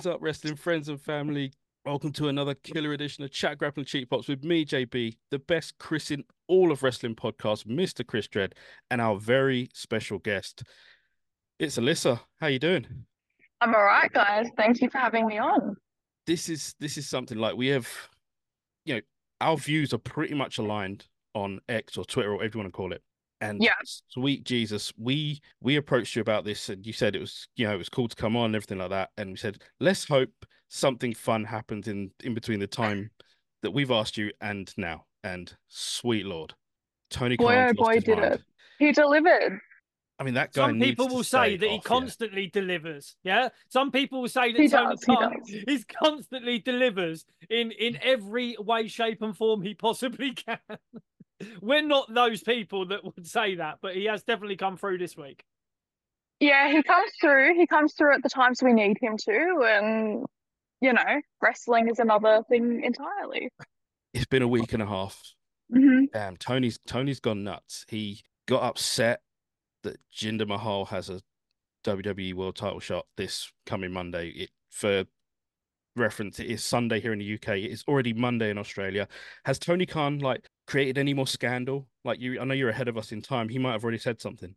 is up, wrestling friends and family? Welcome to another killer edition of Chat Grappling Cheap Pops with me, JB, the best Chris in all of wrestling podcasts, Mr. Chris Dread, and our very special guest. It's Alyssa. How you doing? I'm all right, guys. Thank you for having me on. This is this is something like we have, you know, our views are pretty much aligned on X or Twitter or whatever you want to call it. And Yeah. sweet Jesus, we we approached you about this, and you said it was you know it was cool to come on and everything like that. And we said let's hope something fun happens in in between the time that we've asked you and now. And sweet Lord, Tony Boy, Khan's oh boy, did mind. it. He delivered. I mean, that guy. Some people to will stay say that he off, yeah. constantly delivers. Yeah. Some people will say that He Tony does, Khan does. is constantly delivers in in every way, shape, and form he possibly can. We're not those people that would say that, but he has definitely come through this week. Yeah, he comes through. He comes through at the times we need him to, and you know, wrestling is another thing entirely. It's been a week and a half. hmm Damn, Tony's Tony's gone nuts. He got upset that Jinder Mahal has a WWE World Title shot this coming Monday. It for reference, it is Sunday here in the UK. It is already Monday in Australia. Has Tony Khan like created any more scandal? Like you, I know you're ahead of us in time. He might have already said something.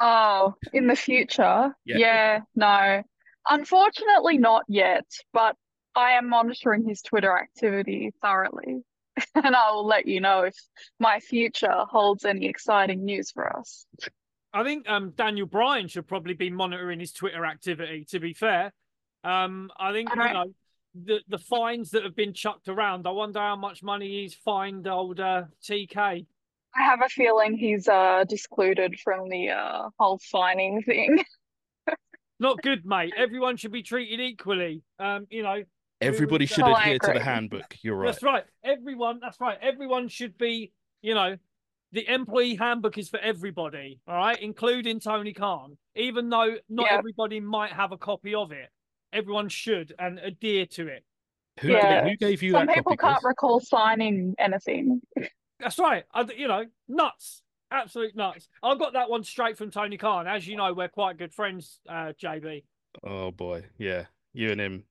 Oh, in the future? Yeah. Yeah, no. Unfortunately, not yet, but I am monitoring his Twitter activity thoroughly, and I will let you know if my future holds any exciting news for us. I think um, Daniel Bryan should probably be monitoring his Twitter activity. To be fair, um, I think I you know the the fines that have been chucked around. I wonder how much money he's fined old uh, TK. I have a feeling he's uh discluded from the uh whole fining thing. Not good, mate. Everyone should be treated equally. Um, you know, Everybody was- should Oh, adhere to the handbook. You're right. That's right. Everyone, that's right. Everyone should be, you know, the employee handbook is for everybody, all right, including Tony Khan. Even though not Yeah. everybody might have a copy of it, everyone should and adhere to it. Who, Yeah. gave, who gave you Some that people copy, can't Chris? recall signing anything. That's right. I, you know, nuts. Absolute nuts. I got that one straight from Tony Khan. As you know, we're quite good friends, uh, JB. Oh boy, yeah, you and him.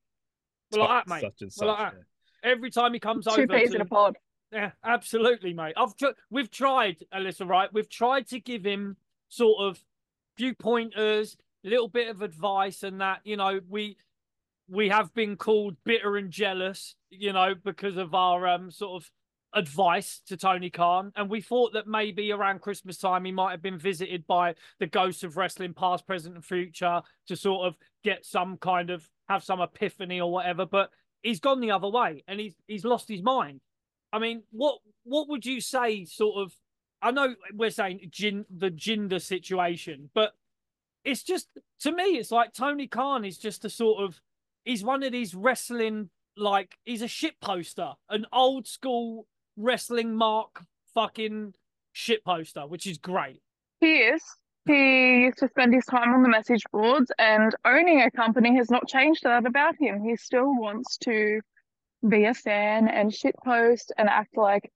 Well, like that, mate. Such and Well, such. like Every time he comes Two over peas to, in a pod. Yeah, absolutely, mate. I've tr- we've tried, Alyssa, right? We've tried to give him sort of few pointers, a little bit of advice, and that you know we we have been called bitter and jealous, you know, because of our um sort of advice to Tony Khan, and we thought that maybe around Christmas time he might have been visited by the ghosts of wrestling, past, present, and future, to sort of get some kind of have some epiphany or whatever, but. He's gone the other way, and he's he's lost his mind. I mean, what what would you say? Sort of, I know we're saying gin, the gender situation, but it's just to me, it's like Tony Khan is just a sort of he's one of these wrestling like he's a shit poster, an old school wrestling mark fucking shit poster, which is great. He is. He used to spend his time on the message boards, and owning a company has not changed that about him. He still wants to be a fan and shitpost and act like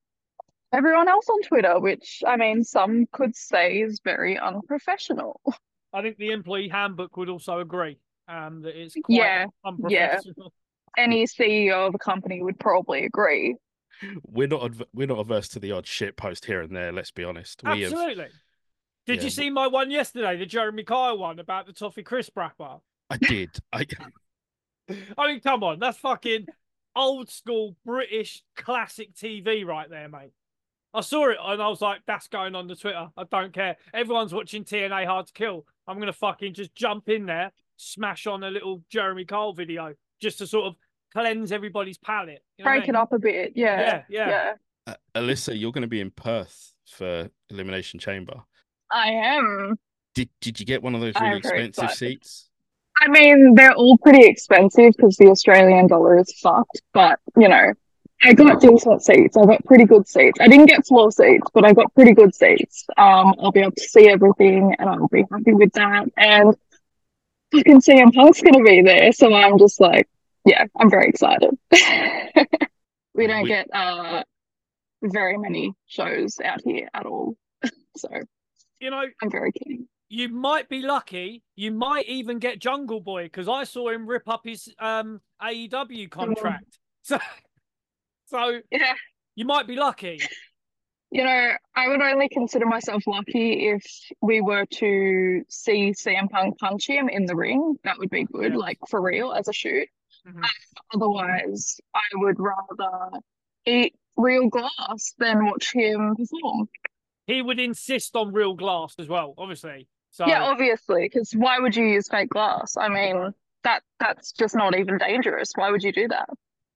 everyone else on Twitter, which I mean, some could say is very unprofessional. I think the employee handbook would also agree um, that it's quite Yeah, yeah. Any CEO of a company would probably agree. We're not we're not averse to the odd shit post here and there. Let's be honest. We have Absolutely. Did Yeah, you see my one yesterday, the Jeremy Kyle one about the Toffee crisp wrapper? I did. I I mean, come on, that's fucking old school British classic TV right there, mate. I saw it and I was like, that's going on the Twitter. I don't care. Everyone's watching TNA Hard to Kill. I'm gonna fucking just jump in there, smash on a little Jeremy Kyle video just to sort of cleanse everybody's palate. You know what I Break it up a bit. Yeah, Yeah, yeah. yeah. uh, Alyssa, you're going to be in Perth for Elimination Chamber. I am. Did Did you get one of those really expensive excited. seats? I mean, they're all pretty expensive because the Australian dollar is fucked, but you know, I got decent seats. I got pretty good seats. I didn't get floor seats, but I got pretty good seats. Um, I'll be able to see everything and I'll be happy with that. And fucking CM Punk's gonna be there, so I'm just like, yeah, I'm very excited. we don't get uh very many shows out here at all, so You know, I'm very keen. you might be lucky. You might even get Jungle Boy because I saw him rip up his um AEW contract. So, so Yeah. you might be lucky. You know, I would only consider myself lucky if we were to see CM Punk punch him in the ring. That would be good, Yeah. like for real as a shoot. Mhm. Otherwise, I would rather eat real glass than watch him perform. He would insist on real glass as well, obviously. So Yeah, obviously, because why would you use fake glass? I mean, that that's just not even dangerous. Why would you do that?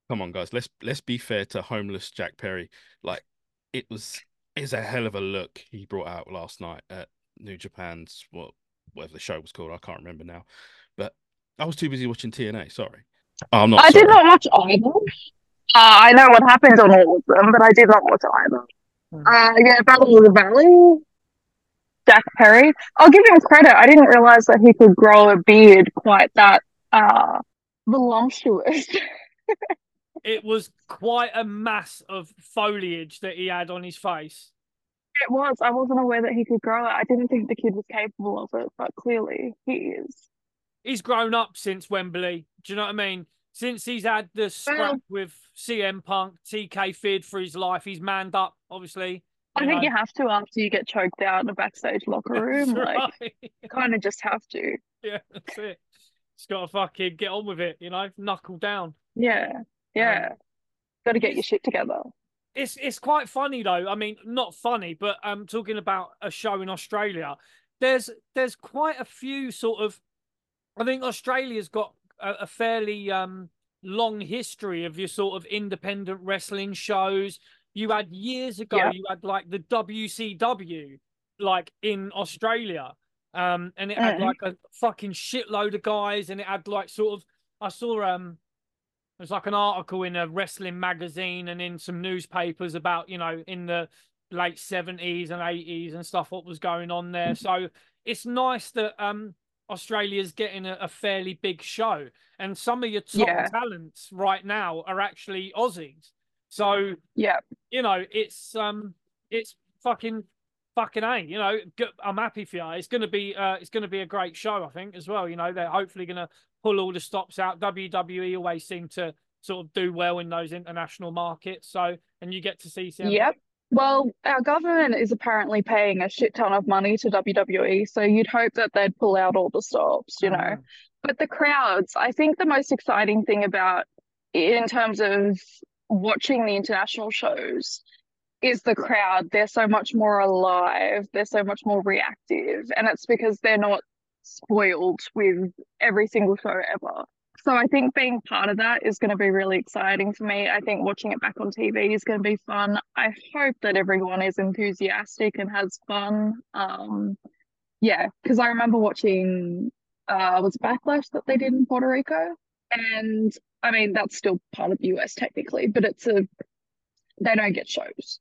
Come on, guys. Let's let's be fair to homeless Jack Perry. Like it was is a hell of a look he brought out last night at New Japan's what whatever the show was called. I can't remember now. But I was too busy watching TNA. Sorry. Oh, I'm not. I did not watch either. Uh, I know what happened on all of them, but I did not watch either. Hmm. Uh, yeah, Battle of the Valley. Jack Perry. I'll give him credit. I didn't realize that he could grow a beard quite that uh voluptuous. it was quite a mass of foliage that he had on his face. It was. I wasn't aware that he could grow it. I didn't think the kid was capable of it, but clearly he is. He's grown up since Wembley. Do you know what I mean? Since he's had the scrap with CM Punk, TK feared for his life, he's manned up, obviously. I you think know. you have to after you get choked out in a backstage locker room. That's Like, right. you kind of just have to. yeah, that's it. Just got to fucking get on with it, you know, knuckle down. Yeah. Yeah. Got to get your shit together. It's it's quite funny though. I mean, not funny, but um, talking about a show in Australia, there's there's quite a few sort of. I think Australia's got a, a fairly um long history of your sort of independent wrestling shows. You had years ago, Yeah. you had like the WCW, like in Australia, um, and it had Mm. like a fucking shitload of guys, and it had like sort of. I saw um there's like an article in a wrestling magazine and in some newspapers about, you know, in the late 70s and 80s and stuff, what was going on there. So it's nice that um Australia's getting a, a fairly big show. And some of your top Yeah. talents right now are actually Aussies. So, Yeah. you know, it's um it's fucking fucking a, you know, I'm happy for you. It's gonna be uh it's gonna be a great show, I think, as well. You know, they're hopefully gonna pull all the stops out. WWE always seem to sort of do well in those international markets. So, and you get to see some. Yep. Well, our government is apparently paying a shit ton of money to WWE, so you'd hope that they'd pull out all the stops, you know. Mhm. But the crowds, I think the most exciting thing about in terms of watching the international shows is the crowd. They're so much more alive, they're so much more reactive, and it's because they're not spoiled with every single show ever. So I think being part of that is going to be really exciting for me. I think watching it back on TV is going to be fun. I hope that everyone is enthusiastic and has fun. Um, yeah, because I remember watching uh was Backlash that they did in Puerto Rico, and I mean that's still part of the US technically, but it's a they don't get shows,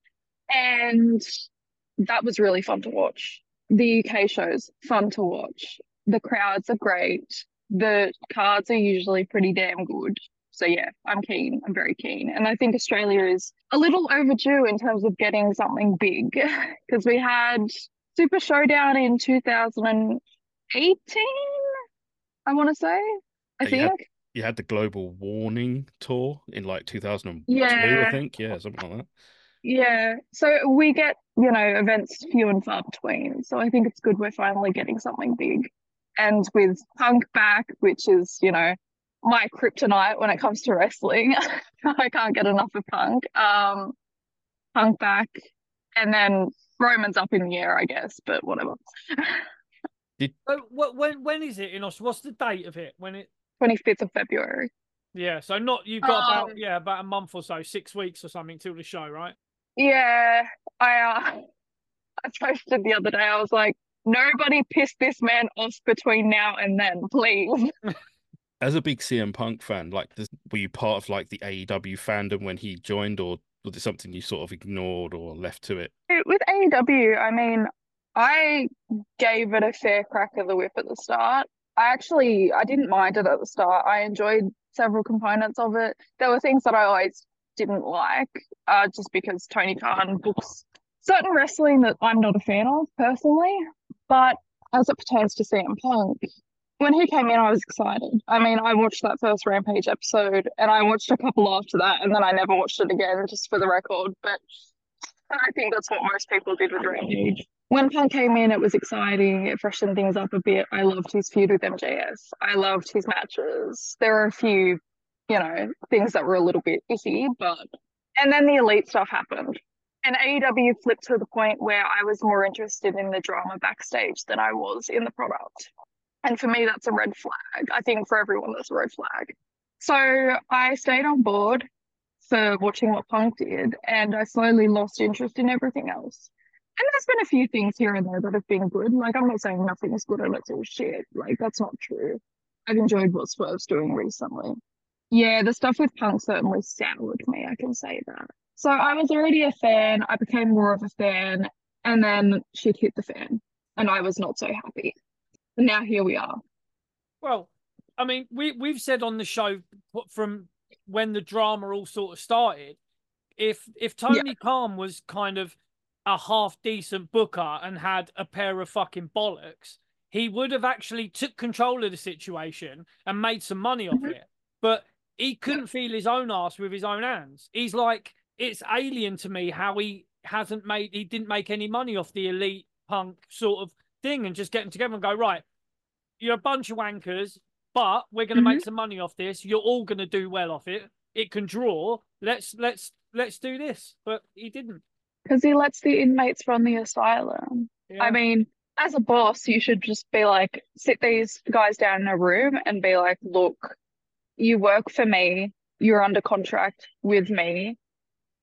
and that was really fun to watch. The UK shows fun to watch. The crowds are great. The cards are usually pretty damn good. So yeah, I'm keen. I'm very keen. And I think Australia is a little overdue in terms of getting something big because we had Super Showdown in 2018, I want to say. I Yeah, you had- think. You had the global warning tour in like 2002, I think. Yeah, something like that. Yeah. So we get, you know, events few and far between. So I think it's good we're finally getting something big. And with Punk back, which is, you know, my kryptonite when it comes to wrestling. I can't get enough of Punk. Um, Punk back. And then Roman's up in the air, I guess, but whatever. So, what, when when is it in Australia? What's the date of it? When it? 25th of February. Yeah. So not you've got about Um, yeah about a month or so, six weeks or something till the show, right? Yeah, I uh, I posted the other day. I was like, nobody piss this man off between now and then, please. As a big CM Punk fan, like, this, were you part of like the AEW fandom when he joined, or was it something you sort of ignored or left to it? With AEW, I mean, I gave it a fair crack of the whip at the start. I actually I didn't mind it at the start. I enjoyed several components of it. There were things that I always didn't like, uh, just because Tony Khan books certain wrestling that I'm not a fan of personally. But as it pertains to CM Punk, when he came in, I was excited. I mean, I watched that first Rampage episode and I watched a couple after that, and then I never watched it again, just for the record. But I think that's what most people did with Rampage. When Punk came in, it was exciting. It freshened things up a bit. I loved his feud with MJF. I loved his matches. There were a few, you know, things that were a little bit iffy, but. And then the elite stuff happened. And AEW flipped to the point where I was more interested in the drama backstage than I was in the product. And for me, that's a red flag. I think for everyone, that's a red flag. So I stayed on board for watching what Punk did, and I slowly lost interest in everything else. And there's been a few things here and there that have been good. Like, I'm not saying nothing is good and it's all shit. Like, that's not true. I've enjoyed what Swerve's doing recently. Yeah, the stuff with Punk certainly soured me, I can say that. So I was already a fan, I became more of a fan, and then shit hit the fan, and I was not so happy. And now here we are. Well, I mean, we we've said on the show from when the drama all sort of started, if if Tony yeah. Khan was kind of a half decent booker and had a pair of fucking bollocks, he would have actually took control of the situation and made some money off mm-hmm. it. But he couldn't feel his own ass with his own hands. He's like, it's alien to me how he hasn't made, he didn't make any money off the elite punk sort of thing and just get them together and go, right, you're a bunch of wankers, but we're going to mm-hmm. make some money off this. You're all going to do well off it. It can draw. Let's let's let's do this. But he didn't because he lets the inmates run the asylum. Yeah. I mean, as a boss, you should just be like, sit these guys down in a room and be like, look, you work for me. You're under contract with me.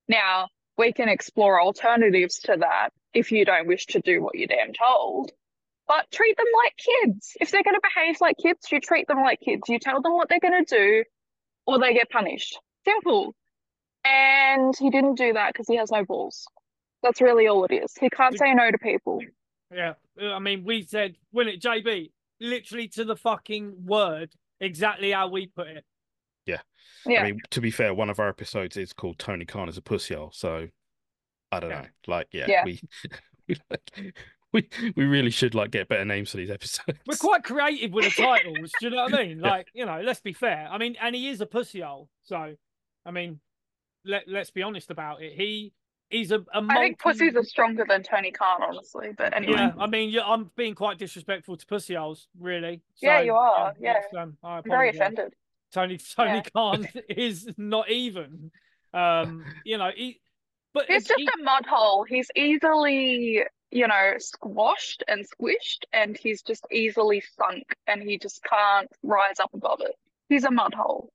Now we can explore alternatives to that if you don't wish to do what you're damn told but treat them like kids. If they're going to behave like kids, you treat them like kids. You tell them what they're going to do or they get punished. Simple. And he didn't do that because he has no balls. That's really all it is. He can't say no to people. Yeah. I mean, we said, win it, JB, literally to the fucking word, exactly how we put it. Yeah. Yeah. I mean, to be fair, one of our episodes is called Tony Khan as a pussyhole. So I don't yeah. know. Like, yeah, yeah. we we we really should like get better names for these episodes. We're quite creative with the titles. do you know what I mean? Like, you know, let's be fair. I mean, and he is a pussyhole. So, I mean, let let's be honest about it. He he's a, a multi... I think pussies are stronger than Tony Khan, honestly. But anyway. Yeah, I mean, yeah, I'm being quite disrespectful to pussy-holes, really. So, yeah, you are. Yeah, um, I'm very offended. Tony Tony yeah. Khan is not even. Um, you know, he. But he's just he... a mud hole. He's easily you know, squashed and squished, and he's just easily sunk, and he just can't rise up above it. He's a mud hole.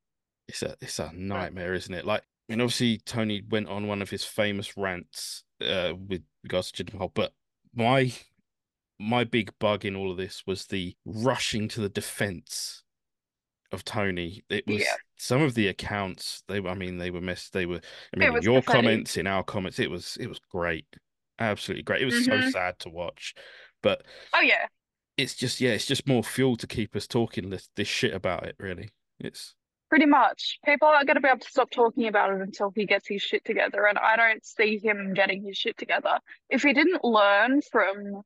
It's a it's a nightmare, isn't it? Like, and obviously Tony went on one of his famous rants uh, with regards to Jinder Mahal, but my my big bug in all of this was the rushing to the defense of Tony. It was yeah. some of the accounts. They were, I mean, they were missed. They were. I mean, your pathetic. comments, in our comments, it was it was great absolutely great. It was mm-hmm. so sad to watch, but oh yeah, it's just yeah, it's just more fuel to keep us talking this this shit about it. Really, it's pretty much people aren't going to be able to stop talking about it until he gets his shit together, and I don't see him getting his shit together. If he didn't learn from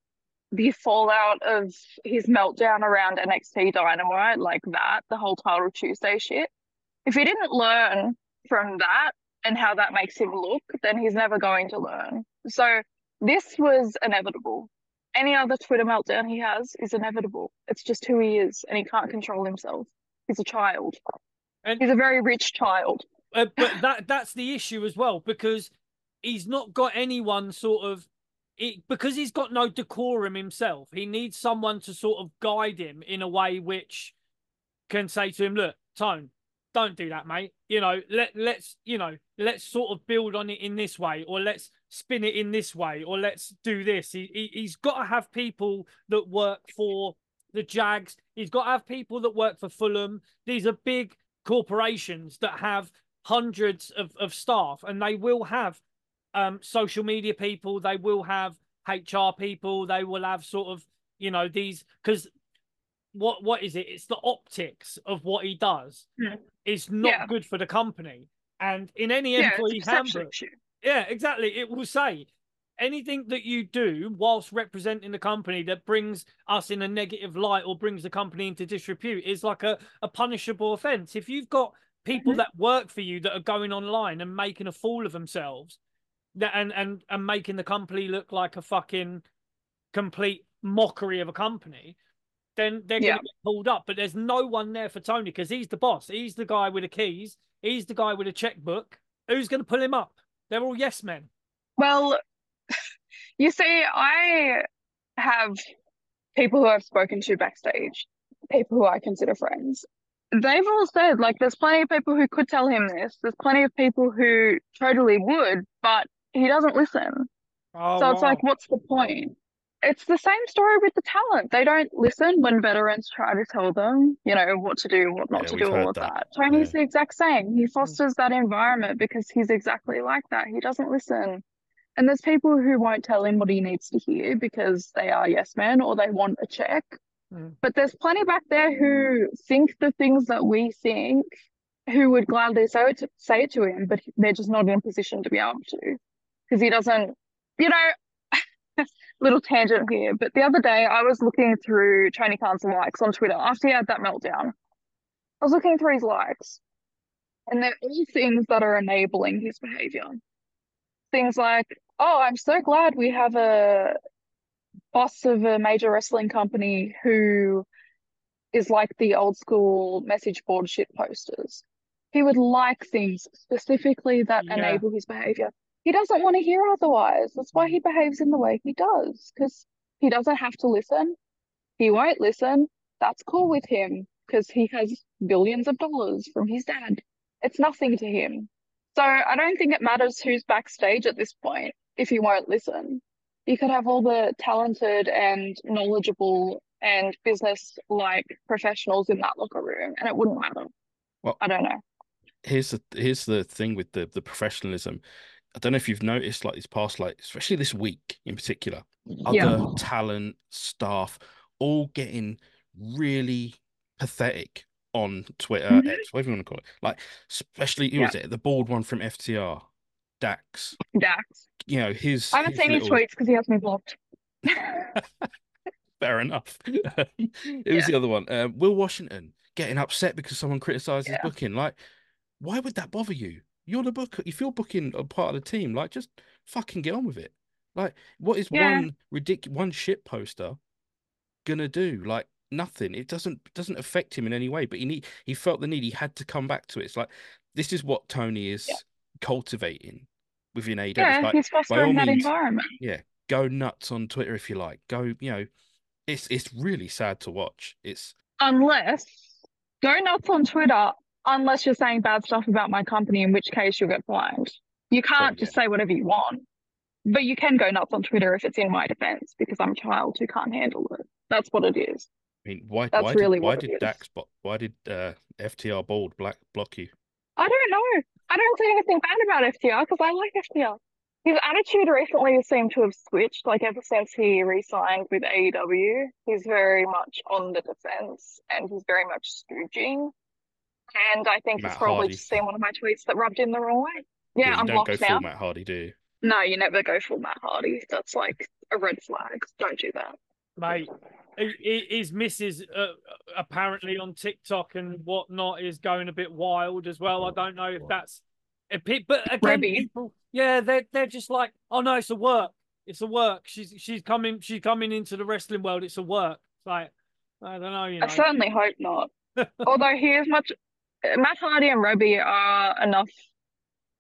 the fallout of his meltdown around NXT Dynamite like that, the whole Title Tuesday shit. If he didn't learn from that and how that makes him look, then he's never going to learn. So this was inevitable. Any other Twitter meltdown he has is inevitable. It's just who he is, and he can't control himself. He's a child. And he's a very rich child. Uh, but that that's the issue as well because he's not got anyone sort of it, because he's got no decorum himself. He needs someone to sort of guide him in a way which can say to him, "Look, Tone, don't do that, mate. You know, let let's you know, let's sort of build on it in this way, or let's spin it in this way, or let's do this. He, he he's got to have people that work for the Jags. He's got to have people that work for Fulham. These are big corporations that have hundreds of, of staff, and they will have um social media people. They will have HR people. They will have sort of you know these because what what is it? It's the optics of what he does. Yeah. It's not yeah. good for the company. And in any employee yeah, handbook, yeah, exactly. It will say anything that you do whilst representing the company that brings us in a negative light or brings the company into disrepute is like a, a punishable offense. If you've got people Mhm. that work for you that are going online and making a fool of themselves and and and making the company look like a fucking complete mockery of a company then they're Yeah. going to get pulled up but there's no one there for tony because he's the boss he's the guy with the keys he's the guy with a checkbook who's going to pull him up they're all yes men Well, you see, I have people who I've spoken to backstage, people who I consider friends. They've all said, like, there's plenty of people who could tell him this. There's plenty of people who totally would, but he doesn't listen. oh So it's wow. like, what's the point? It's the same story with the talent. They don't listen when veterans try to tell them, you know, what to do, what not Yeah, to do, all of that. that. Tony's Yeah. the exact same. He fosters that environment because he's exactly like that. He doesn't listen. And there's people who won't tell him what he needs to hear because they are yes men or they want a check. Mm. But there's plenty back there who think the things that we think, who would gladly say it to, say it to him, but they're just not in a position to be able to because he doesn't, you know, little tangent here. But the other day I was looking through Tony Khan's likes on Twitter after he had that meltdown. I was looking through his likes, and they're all things that are enabling his behavior. Things like, oh, I'm so glad we have a boss of a major wrestling company who is like the old school message board shit posters. He would like things specifically that Yeah. enable his behavior. He doesn't want to hear otherwise. That's why he mm. behaves in the way he does, because he doesn't have to listen. He won't listen. That's cool with him because he has billions of dollars from his dad. It's nothing to him. So I don't think it matters who's backstage at this point if he won't listen. You could have all the talented and knowledgeable and business like professionals in that locker room and it wouldn't matter. Well- I don't know. here's the here's the thing with the the professionalism. I don't know if you've noticed like this past like especially this week in particular, other talent staff all getting really pathetic on Twitter, Mhm. X, whatever you want to call it. Like especially who was it? The bald one from FTR, Dax. Dax. You know his. I haven't his seen his tweets because he has me blocked. Fair enough. It was the other one? Uh, Will Washington getting upset because someone criticized his Yeah. booking. Like, why would that bother you? You're the book. If you're booking a part of the team, like, just fucking get on with it. Like, what is Yeah. one ridiculous one shit poster gonna do? Like, nothing. It doesn't doesn't affect him in any way. But he need he felt the need. He had to come back to it. It's like this is what Tony is Yeah. cultivating within. It's Yeah, like, he's fostering that means- environment. go nuts on Twitter if you like. Go, you know, it's it's really sad to watch. It's Unless go nuts on Twitter unless you're saying bad stuff about my company, in which case you'll get fined. You can't just say whatever you want. But you can go nuts on Twitter if it's in my defense because I'm a child who can't handle it. That's what it is. I mean, why That's why really did, why did. Dax why did uh, FTR Bold black block you? I don't know. I don't say anything bad about FTR because I like FTR. His attitude recently seemed to have switched, like ever since he re-signed with AEW. He's very much on the defense and he's very much stooging. And I think Matt he's probably Hardy. just seen one of my tweets that rubbed in the wrong way. Yeah, you I'm don't go blocked now. full Matt Hardy, do you? No, you never go full Matt Hardy. That's like a red flag. Don't do that. mate. he- he- His missus uh, apparently on TikTok and whatnot is going a bit wild as well. I don't know if that's, if pe- but again, Reby. people, yeah, they're they're just like, oh no, it's a work, it's a work. She's she's coming, she's coming into the wrestling world. It's a work. It's like I don't know, you know. I certainly hope not. Although he is much, Matt Hardy and Robbie are enough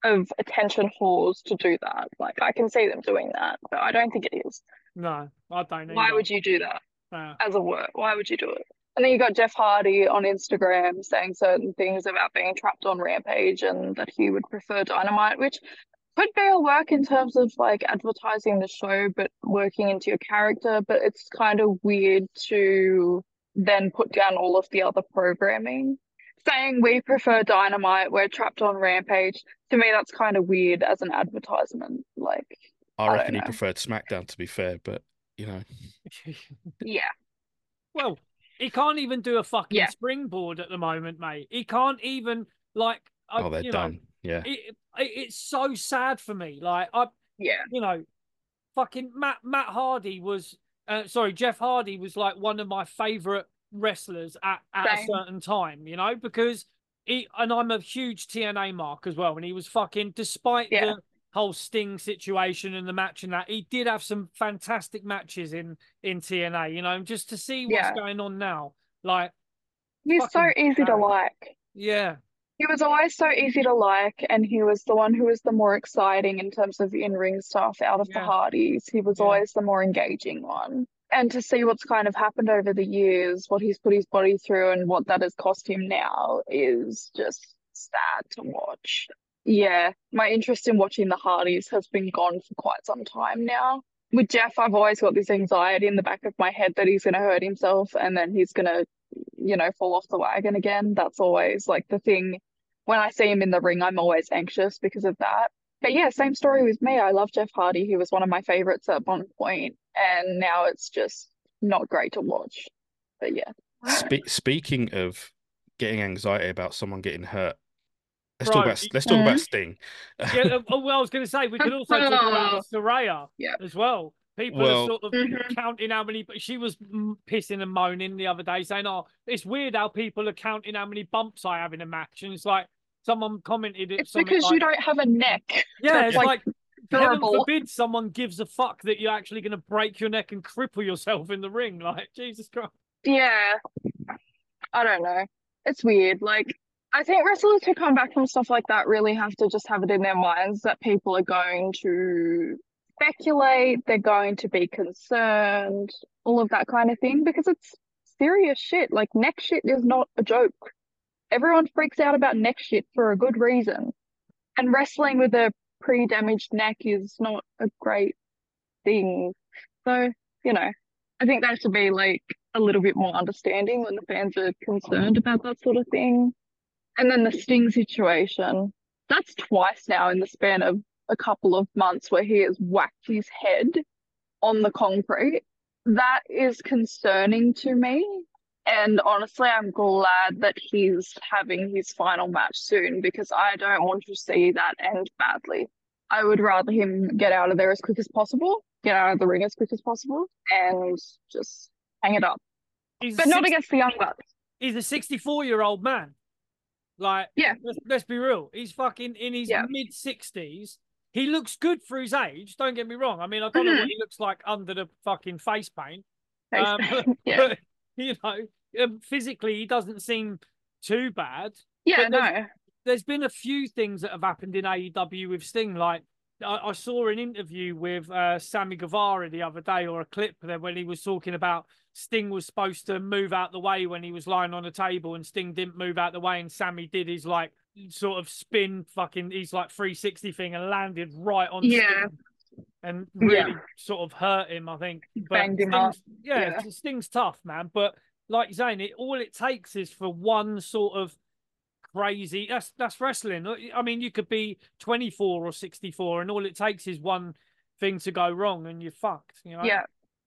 of attention whores to do that. Like I can see them doing that, but I don't think it is. No, I don't. Why would you do that Uh, as a work? Why would you do it? And then you got Jeff Hardy on Instagram saying certain things about being trapped on Rampage and that he would prefer Dynamite, which could be a work in terms of like advertising the show, but working into your character. But it's kind of weird to then put down all of the other programming. Saying we prefer Dynamite, we're trapped on Rampage. To me, that's kind of weird as an advertisement. Like, I don't reckon he preferred SmackDown to be fair, but you know, yeah, well, he can't even do a fucking Yeah. springboard at the moment, mate. He can't even like. I- oh, they're you know, done. Yeah, it, it, it's so sad for me. Like I, yeah. you know, fucking Matt Matt Hardy was uh, sorry, Jeff Hardy was like one of my favorite wrestlers at, at a certain time, you know, because he and I'm a huge TNA mark as well. And he was fucking despite Yeah. the whole Sting situation and the match and that, he did have some fantastic matches in in TNA, you know, and just to see what's Yeah. going on now. Like, He's so easy to like. yeah. He was always so easy to like, and he was the one who was the more exciting in terms of in-ring stuff out of the Yeah. Hardys. He was always the more engaging one. And to see what's kind of happened over the years, what he's put his body through, and what that has cost him now is just sad to watch. Yeah, my interest in watching the Hardys has been gone for quite some time now. With Jeff, I've always got this anxiety in the back of my head that he's going to hurt himself and then he's going to, you know, fall off the wagon again. That's always like the thing when I see him in the ring, I'm always anxious because of that. But yeah, same story with me. I love Jeff Hardy. He was one of my favorites at one point, and now it's just not great to watch. But yeah. Spe- speaking of getting anxiety about someone getting hurt, let's Bro, talk about let's talk Mhm. about Sting. Yeah, uh, oh, well, I was going to say we could also talk about Saraya Yeah. as well. People Well- are sort of Mhm. counting how many. But she was mm, pissing and moaning the other day, saying, "Oh, it's weird how people are counting how many bumps I have in a match." And it's like someone commented, it It's because like, you don't have a neck. Yeah, it's like, like, heaven forbid someone gives a fuck that you're actually going to break your neck and cripple yourself in the ring. Like Jesus Christ. Yeah. I don't know. It's weird. Like, I think wrestlers who come back from stuff like that really have to just have it in their minds that people are going to speculate, they're going to be concerned, all of that kind of thing, because it's serious shit. Like, neck shit is not a joke. Everyone freaks out about neck shit for a good reason. And wrestling with a pre damaged neck is not a great thing. So, you know, I think there should be like a little bit more understanding when the fans are concerned about that sort of thing. And then the Sting situation, that's twice now in the span of a couple of months where he has whacked his head on the concrete. That is concerning to me. And honestly, I'm glad that he's having his final match soon because I don't want to see that end badly. I would rather him get out of there as quick as possible, get out of the ring as quick as possible, and just hang it up. He's But not against the young bucks. he's a 64 year old man. Like, Yeah. let's, let's be real. He's fucking in his Yeah. mid 60s. He looks good for his age. Don't get me wrong. I mean, I don't know Mhm. what he looks like under the fucking face paint. Um, but, yeah, but, you know, physically, he doesn't seem too bad. yeah, but there's- no, There's been a few things that have happened in AEW with Sting. Like, I, saw an interview with uh, Sammy Guevara the other day, or a clip there when he was talking about Sting was supposed to move out the way when he was lying on a table, and Sting didn't move out the way, and Sammy did his like sort of spin, fucking, he's like 360 thing, and landed right on Yeah. Sting, and Yeah. really sort of hurt him. I think But banged him up. Yeah, Yeah. Sting's tough, man. But like you're saying, it all it takes is for one sort of crazy. That's that's wrestling. Uh, I mean, you could be 24 or 64, and all it takes is one thing to go wrong, and you're fucked. You know. Yeah.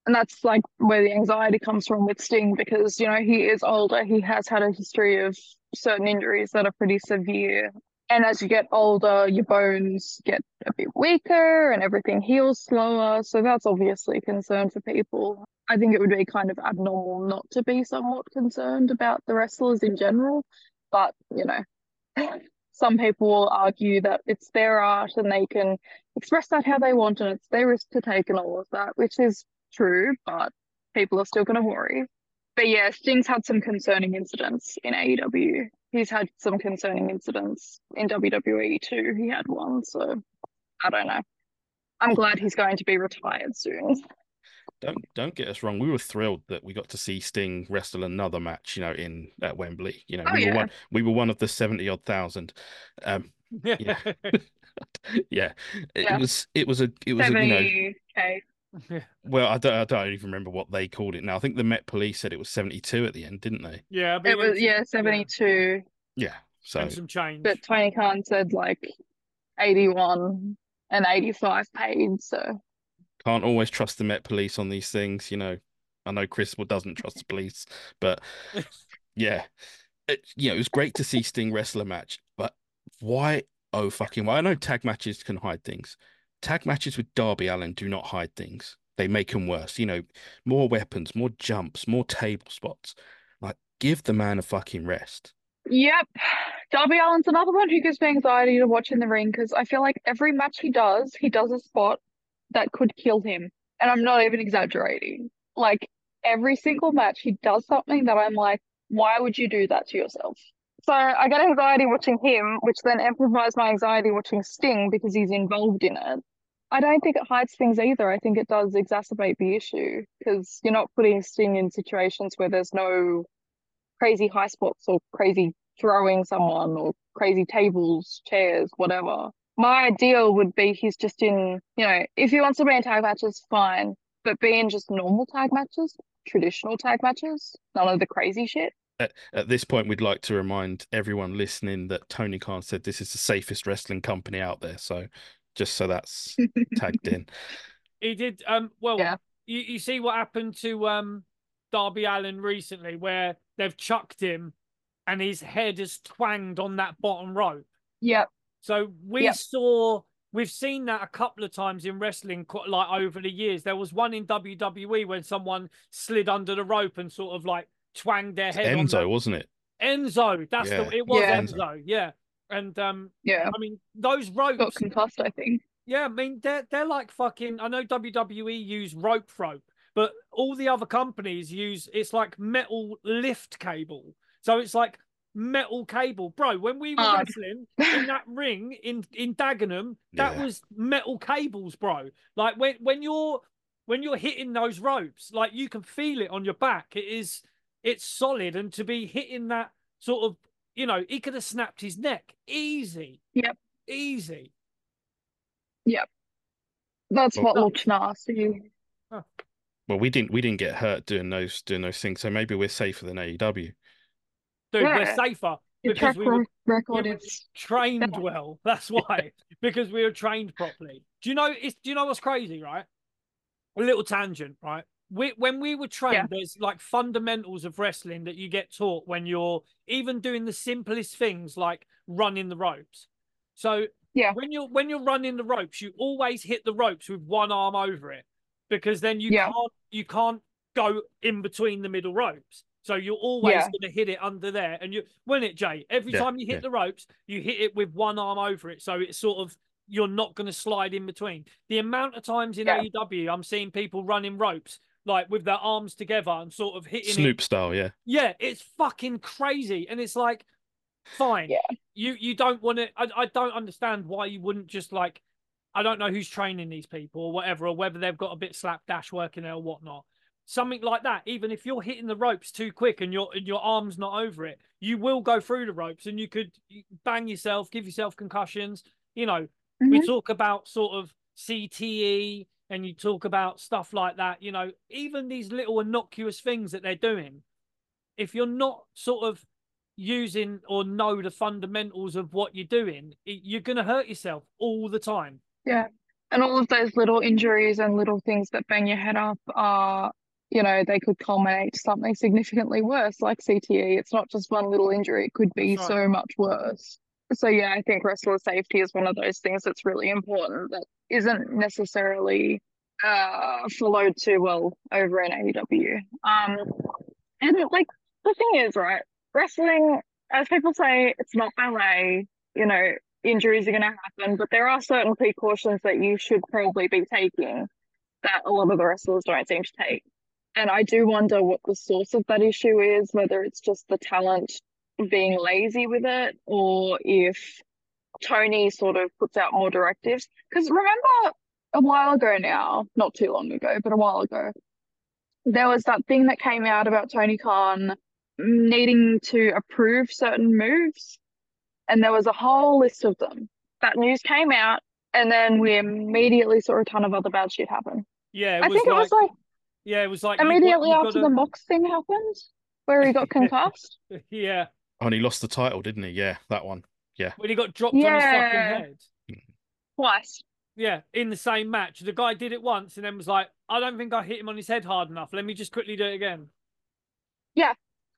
And that's like where the anxiety comes from with Sting because, you know, he is older. He has had a history of certain injuries that are pretty severe. And as you get older, your bones get a bit weaker and everything heals slower. So that's obviously a concern for people. I think it would be kind of abnormal not to be somewhat concerned about the wrestlers in general. But, you know, some people will argue that it's their art and they can express that how they want and it's their risk to take and all of that, which is true, but people are still going to worry. But yeah, Sting's had some concerning incidents in AEW. He's had some concerning incidents in WWE too. He had one, so I don't know. I'm glad he's going to be retired soon. Don't don't get us wrong. We were thrilled that we got to see Sting wrestle another match, you know, in at Wembley. You know, Oh, we yeah. were one we were one of the seventy odd thousand. Um, Yeah. Yeah. yeah, it Yeah. was it was a it was a, you know 70k. well I don't I don't even remember what they called it now. I think the Met Police said it was seventy two at the end, didn't they? yeah. but It was, yeah, 72. Yeah. So And some change. But Tony Khan said like 81 and 85 paid, so can't always trust the Met Police on these things. You know, I know Chris doesn't trust the police, but yeah, it, you know, it was great to see Sting wrestle a match, but why? Oh fucking! Well, I know tag matches can hide things. tag matches with Darby Allin do not hide things. They make them worse. You know, more weapons, more jumps, more table spots. Like, give the man a fucking rest. Yep. Darby Allin's another one who gives me anxiety to watch in the ring because I feel like every match he does, he does a spot that could kill him. And I'm not even exaggerating. Like every single match, he does something that I'm like, why would you do that to yourself? So I get anxiety watching him, which then amplifies my anxiety watching Sting because he's involved in it. I don't think it hides things either. I think it does exacerbate the issue because you're not putting Sting in situations where there's no crazy high spots or crazy throwing someone or crazy tables, chairs, whatever. My ideal would be he's just in, you know, if he wants to be in tag matches, fine, but be in just normal tag matches, traditional tag matches, none of the crazy shit. At, at this point, we'd like to remind everyone listening that Tony Khan said this is the safest wrestling company out there. So just so that's tagged in. He did. Um. Well, Yeah. you, you see what happened to um Darby Allin recently, where they've chucked him, and his head has twanged on that bottom rope. Yep. So we Yep. saw. We've seen that a couple of times in wrestling, quite like over the years. There was one in WWE when someone slid under the rope and sort of like twanged their head. Enzo, the... wasn't it? Enzo, that's Yeah. the it was Yeah. Enzo, yeah. And um, Yeah. I mean those ropes, Got concussed, I think. yeah. I mean they're they're like fucking. I know WWE use rope rope, but all the other companies use it's like metal lift cable. So it's like metal cable, bro. When we were Hard. wrestling in that ring in in Dagenham, that Yeah. was metal cables, bro. Like when when you're when you're hitting those ropes, like you can feel it on your back. It is it's solid, and to be hitting that sort of, you know, he could have snapped his neck easy. Yep. easy. Yep. That's Well- what looked nasty. Well, we didn't we didn't get hurt doing those doing those things, so maybe we're safer than AEW. Dude, we're safer because we were record we were trained Yeah. well. That's why, because we were trained properly. Do you know? It's, do you know what's crazy, right? A little tangent, right? We, when we were trained, Yeah. there's like fundamentals of wrestling that you get taught when you're even doing the simplest things like running the ropes. So Yeah. when you're when you're running the ropes, you always hit the ropes with one arm over it because then you Yeah. can't you can't go in between the middle ropes. So you're always Yeah. going to hit it under there, and you when it Jay every Yeah, time you hit yeah. the ropes, you hit it with one arm over it, so it's sort of you're not going to slide in between. The amount of times in Yeah. AEW I'm seeing people running ropes like with their arms together and sort of hitting it Snoop style, yeah. yeah, it's fucking crazy, and it's like, fine. Yeah. You you don't want to. I I don't understand why you wouldn't just like. I don't know who's training these people or whatever, or whether they've got a bit slapdash working there or whatnot. Something like that. Even if you're hitting the ropes too quick and your and your arm's not over it, you will go through the ropes and you could bang yourself, give yourself concussions. You know, we Mhm. talk about sort of CTE and you talk about stuff like that, you know, even these little innocuous things that they're doing, if you're not sort of using or know the fundamentals of what you're doing, it- you're going to hurt yourself all the time. Yeah. And all of those little injuries and little things that bang your head up are, you know, they could culminate something significantly worse, like CTE. It's not just one little injury, it could be That's so much worse. So, yeah, I think wrestler safety is one of those things that's really important that isn't necessarily uh, followed too well over in AEW. Um, and like the thing is, right, wrestling, as people say, it's not ballet, you know, injuries are going to happen, but there are certain precautions that you should probably be taking that a lot of the wrestlers don't seem to take. And I do wonder what the source of that issue is, whether it's just the talent being lazy with it, or if Tony sort of puts out more directives. Because remember a while ago now, not too long ago, but a while ago, there was that thing that came out about Tony Khan needing to approve certain moves and there was a whole list of them. That news came out, and then we immediately saw a ton of other bad shit happen. Yeah, it I was think it was like yeah, it was like immediately you've after gotta- the Mox thing happened, where he got concussed. yeah, Oh, and he lost the title, didn't he? Yeah, that one. Yeah. When he got dropped on his fucking head. Twice. Yeah, in the same match. The guy did it once and then was like, I don't think I hit him on his head hard enough. Let me just quickly do it again. Yeah.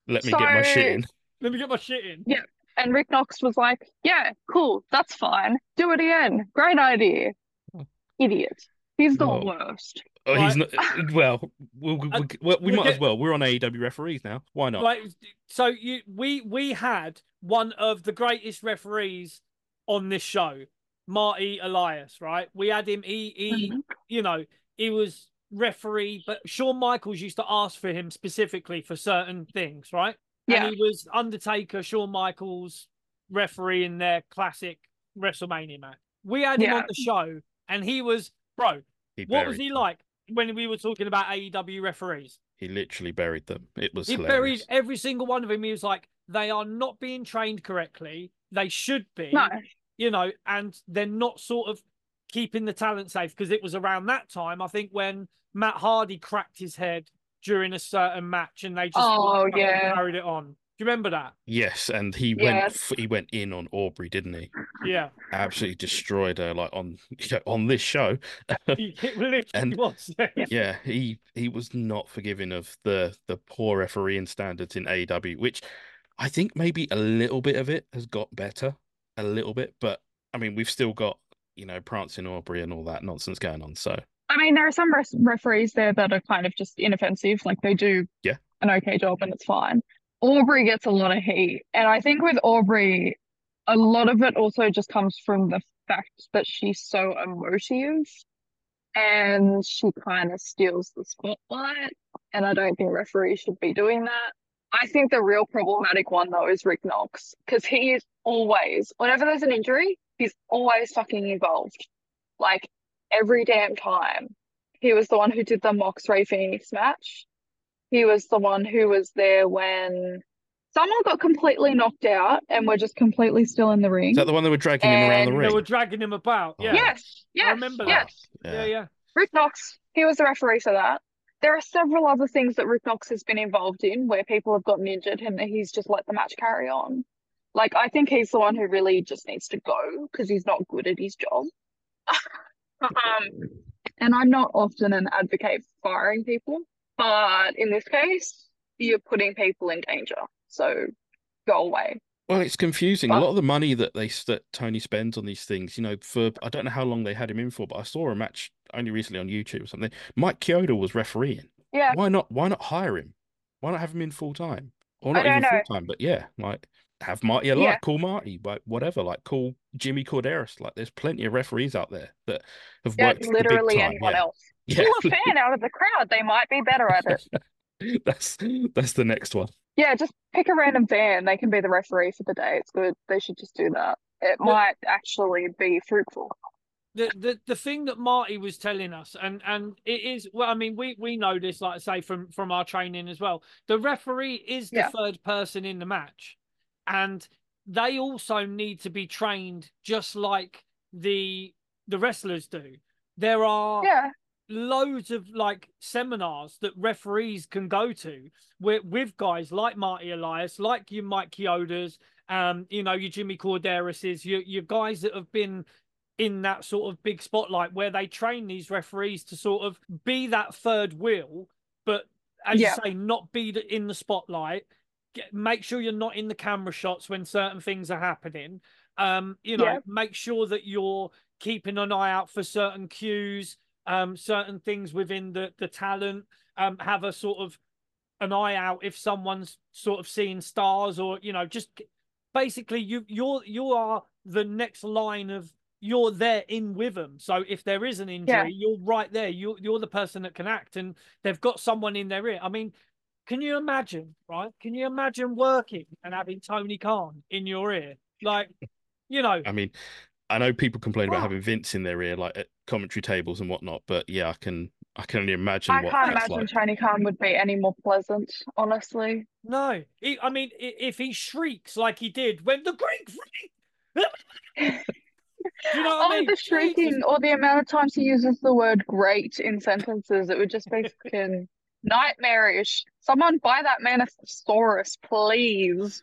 Let me get my shit in. Let me get my shit in. Yeah. And Rick Knox was like, Yeah, cool, that's fine. Do it again. Great idea. Hmm. idiot. He's the Oh. worst. Oh, he's not. Well, we, we, Uh, we, we we might as well. We're on AEW referees now. Why not? Like, so you we we had one of the greatest referees on this show, Marty Elias. Right, we had him. He he, Mhm. you know, he was referee, but Shawn Michaels used to ask for him specifically for certain things. Right, Yeah. and he was Undertaker, Shawn Michaels referee in their classic WrestleMania match. We had him on the show, and he was bro. He What was he like when we were talking about AEW referees? He literally buried them. It was He buried every single one of them. He was like, they are not being trained correctly. They should be, No. you know, and they're not sort of keeping the talent safe because it was around that time, I think, when Matt Hardy cracked his head during a certain match and they just Oh, fucking yeah. carried it on. Do you remember that? Yes, and he went. Yes. f- He went in on Aubrey, didn't he? Yeah. Absolutely destroyed her, like on on this show. He, literally And- was. yeah, he he was not forgiving of the the poor refereeing standards in AEW, which I think maybe a little bit of it has got better, a little bit, but I mean we've still got you know prancing Aubrey and all that nonsense going on. So I mean, there are some referees there that are kind of just inoffensive. Like they do Yeah. an okay job and it's fine. Aubrey gets a lot of heat. And I think with Aubrey, a lot of it also just comes from the fact that she's so emotive and she kind of steals the spotlight. And I don't think referees should be doing that. I think the real problematic one though is Rick Knox because he is always, whenever there's an injury, he's always fucking involved. Like every damn time. He was the one who did the Mox Rey Fenix match. He was the one who was there when someone got completely knocked out and were just completely still in the ring. is that the one that were dragging him around the And They were dragging him about. Oh. Yeah. Yes, yes, remember that. yes. Yeah. Yeah. Rick Knox, he was the referee for that. There are several other things that Rick Knox has been involved in where people have gotten injured and he's just let the match carry on. Like, I think he's the one who really just needs to go because he's not good at his job. um, and I'm not often an advocate for firing people, but in this case, you're putting people in danger. So go away. Well, it's confusing. A lot of the money that they that Tony spends on these things, you know, for I don't know how long they had him in for, but I saw a match only recently on YouTube or something. Mike Chioda was refereeing. Yeah. Why not? Why not hire him? Why not have him in full time? Or not even full time, but yeah, like have Marty Elias, Yeah. call Marty, like whatever, like call Jimmy Korderas. Like there's plenty of referees out there that have Yeah, worked literally anyone yeah. else. Yeah, Pull a fan out of the crowd. They might be better at it. that's that's the next one. Yeah, just pick a random fan. They can be the referee for the day. It's good. They should just do that. It But- might actually be fruitful. the the the thing that Marty was telling us, and and it is well, I mean, we we know this, like I say, from from our training as well. The referee is the Yeah. third person in the match, and they also need to be trained just like the the wrestlers do. There are Yeah, loads of like seminars that referees can go to with, with guys like Marty Elias, like you Mike Chiodas, um, you know, your Jimmy Korderases, your your guys that have been in that sort of big spotlight where they train these referees to sort of be that third wheel, but as Yeah. you say, not be the, in the spotlight. Get, make sure you're not in the camera shots when certain things are happening. Um, you know, Yeah. make sure that you're keeping an eye out for certain cues, um, certain things within the the talent. Um, have a sort of an eye out if someone's sort of seeing stars or you know just basically you you're you are the next line of you're there in with them so if there is an injury Yeah. you're right there. You're you're the person that can act and they've got someone in their ear. I mean can you imagine right? Can you imagine working and having tony khan in your ear? Like you know. I mean, I know people complain about having Vince in their ear, like at commentary tables and whatnot, but yeah, I can I can only imagine I what can't imagine like. Tony Khan would be any more pleasant, honestly. no he, i mean if he shrieks like he did when the greek you know what I oh, mean? the shrieking or the amount of times he uses the word great in sentences, it would just be fucking nightmarish. Someone buy that man a thesaurus, please.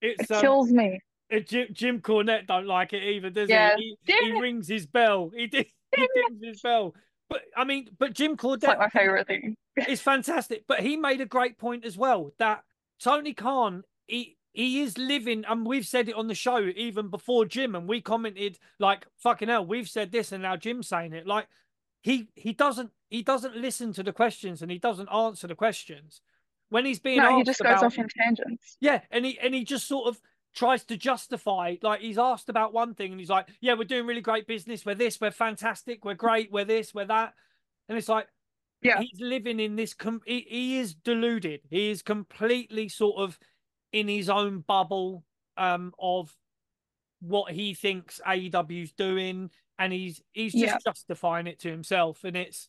it's It um, kills me. Uh, Jim, Jim Cornette don't like it either, does Yeah. he? He, he rings his bell. He did. He dings his bell. But I mean, but Jim It's like my favorite thing. is fantastic. But he made a great point as well that Tony Khan, he he is living, and we've said it on the show even before Jim, and we commented like, "Fucking hell, we've said this," and now Jim's saying it. Like he he doesn't he doesn't listen to the questions and he doesn't answer the questions when he's being no, asked he just goes about, off in tangents. yeah, and he and he just sort of tries to justify like he's asked about one thing and he's like, yeah, we're doing really great business. We're this, we're fantastic, we're great, we're this, we're that, and it's like, Yeah. he's living in this. Com- he, he is deluded. He is completely sort of in his own bubble um of what he thinks AEW's doing, and he's he's just Yeah. justifying it to himself, and it's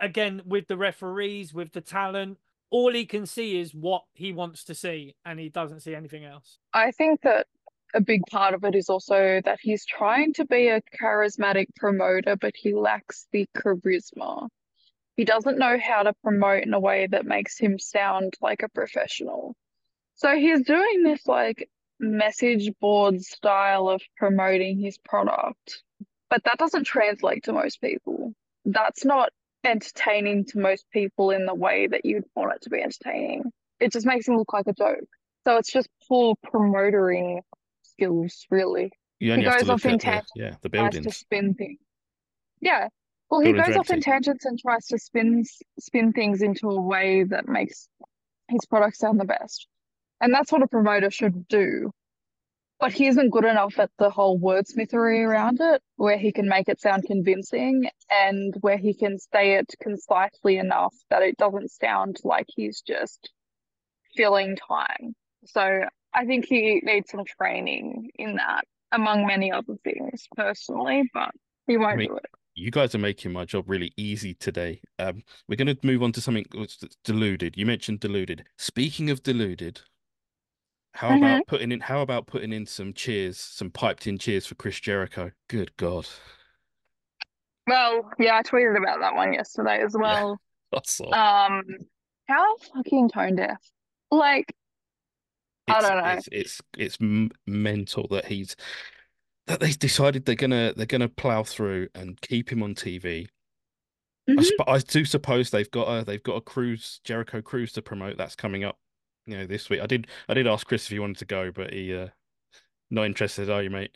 again with the referees, with the talent. All he can see is what he wants to see, and he doesn't see anything else. I think that a big part of it is also that he's trying to be a charismatic promoter, but he lacks the charisma. He doesn't know how to promote in a way that makes him sound like a professional. So he's doing this like message board style of promoting his product, but that doesn't translate to most people. That's not entertaining to most people in the way that you'd want it to be entertaining. It just makes him look like a joke. So it's just poor promoting skills, really. You He goes off in the, tangents, yeah, the Tries to spin things. Yeah. Well, he goes off in tangents and tries to spin spin things into a way that makes his product sound the best. And that's what a promoter should do. But he isn't good enough at the whole wordsmithery around it, where he can make it sound convincing and where he can say it concisely enough that it doesn't sound like he's just filling time. So I think he needs some training in that, among many other things, personally, but he won't mean, do it. You guys are making my job really easy today. Um, we're going to move on to something that's deluded. You mentioned deluded. Speaking of deluded, how Mhm. about putting in? How about putting in some cheers, some piped in cheers for Chris Jericho? Good God, Well, yeah, I tweeted about that one yesterday as well. that's all. Um, how fucking tone deaf. Like, I don't know. It's it's it's mental that he's that they decided they're gonna they're gonna plow through and keep him on TV. I, Mhm. sp- I do suppose they've got a they've got a cruise Jericho cruise to promote that's coming up, you know, this week. I did I did ask Chris if he wanted to go, but he uh not interested, are you, mate?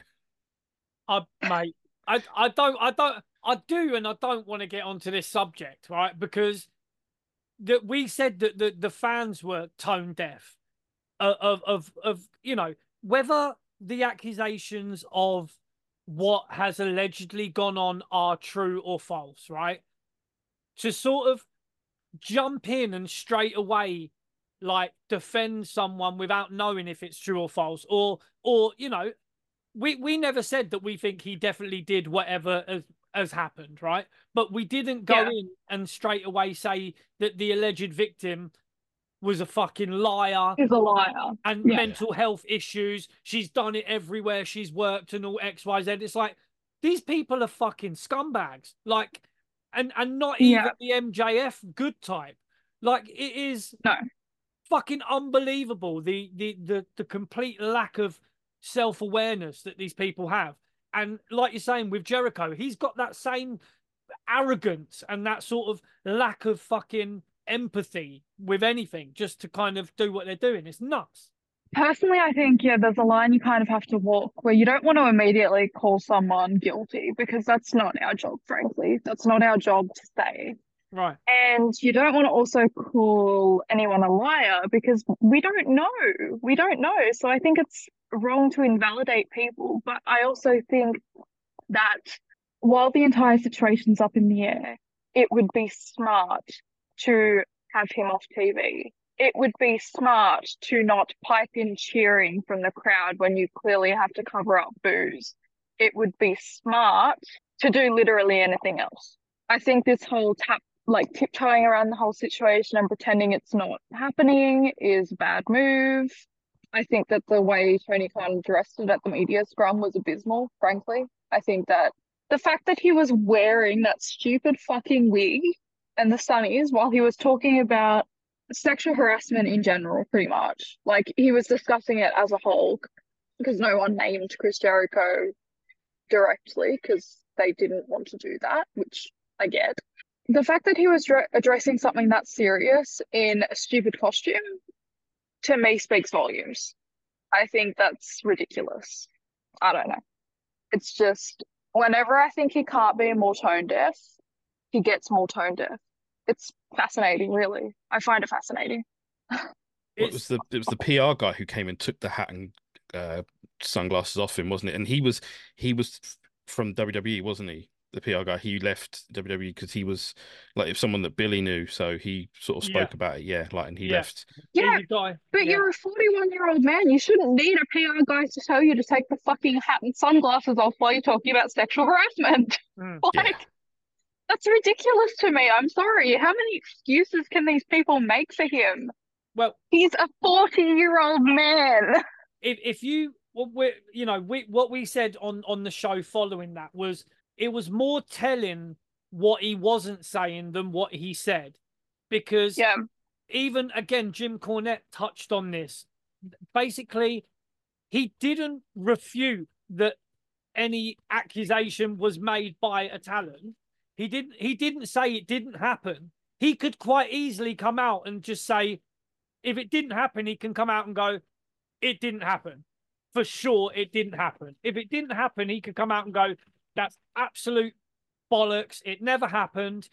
I mate, I I don't I don't I do and I don't want to get onto this subject, right? Because that we said that the, the fans were tone deaf of, of of of you know whether the accusations of what has allegedly gone on are true or false, right? To sort of jump in and straight away like defend someone without knowing if it's true or false or or you know we we never said that we think he definitely did whatever has has happened, right? But we didn't go Yeah. in and straight away say that the alleged victim was a fucking liar He's a liar. and Yeah. mental health issues. She's done it everywhere she's worked and all X, Y, Z. It's like these people are fucking scumbags. Like, and and not even Yeah. the MJF good type. Like it is No. Fucking unbelievable the the the the complete lack of self awareness that these people have. And like you're saying with Jericho, he's got that same arrogance and that sort of lack of fucking empathy with anything just to kind of do what they're doing. It's nuts. Personally, I think, yeah, there's a line you kind of have to walk where you don't want to immediately call someone guilty because that's not our job, frankly. That's not our job to say. Right. And you don't want to also call anyone a liar because we don't know. We don't know. So I think it's wrong to invalidate people. But I also think that while the entire situation's up in the air, it would be smart to have him off TV. It would be smart to not pipe in cheering from the crowd when you clearly have to cover up boos. It would be smart to do literally anything else. I think this whole tap like tiptoeing around the whole situation and pretending it's not happening is a bad move. I think that the way Tony Khan addressed it at the media scrum was abysmal, frankly. I think that the fact that he was wearing that stupid fucking wig and the sunnies while he was talking about sexual harassment in general, pretty much. Like he was discussing it as a whole because no one named Chris Jericho directly because they didn't want to do that, which I get. The fact that he was dre- addressing something that serious in a stupid costume to me speaks volumes. I think that's ridiculous. I don't know. It's just whenever I think he can't be more tone deaf, he gets more tone deaf. It's fascinating, really. I find it fascinating. It was the it was the PR guy who came and took the hat and uh, sunglasses off him, wasn't it? And he was he was from WWE, wasn't he? The PR guy. He left WWE because he was like if someone that Billy knew, so he sort of spoke Yeah. about it. Yeah, like and he Yeah. left. Yeah, He's a guy. but yeah. you're a 41 year old man. You shouldn't need a PR guy to tell you to take the fucking hat and sunglasses off while you're talking about sexual harassment. Mm. Like, Yeah. that's ridiculous to me. I'm sorry. How many excuses can these people make for him? Well, He's a 40 year old man. if if you what we you know we what we said on on the show following that was it was more telling what he wasn't saying than what he said. Because Yeah. even again Jim Cornette touched on this. Basically he didn't refute that any accusation was made by a talent. He didn't he didn't say it didn't happen. He could quite easily come out and just say if it didn't happen he can come out and go it didn't happen. For sure it didn't happen. If it didn't happen he could come out and go that's absolute bollocks it never happened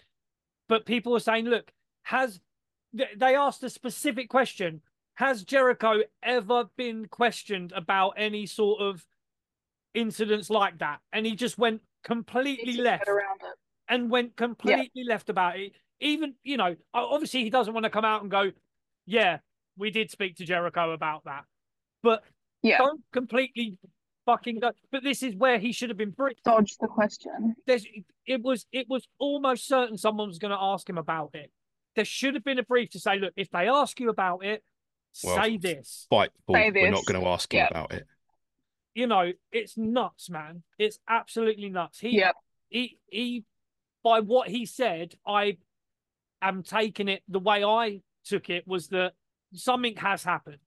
but people were saying look has they asked a specific question has jericho ever been questioned about any sort of incidents like that and he just went completely left around it. and went completely left about it. Even, you know, obviously he doesn't want to come out and go, yeah, we did speak to Jericho about that. But Yeah. don't completely fucking go. But this is where he should have been briefed. Dodge the question. There's, it was, it was almost certain someone was going to ask him about it. There should have been a brief to say, look, if they ask you about it, Well, say this. Fight. Say We're not going to ask him Yep. about it. You know, it's nuts, man. It's absolutely nuts. He, Yep. he he by what he said i am taking it the way i took it was that something has happened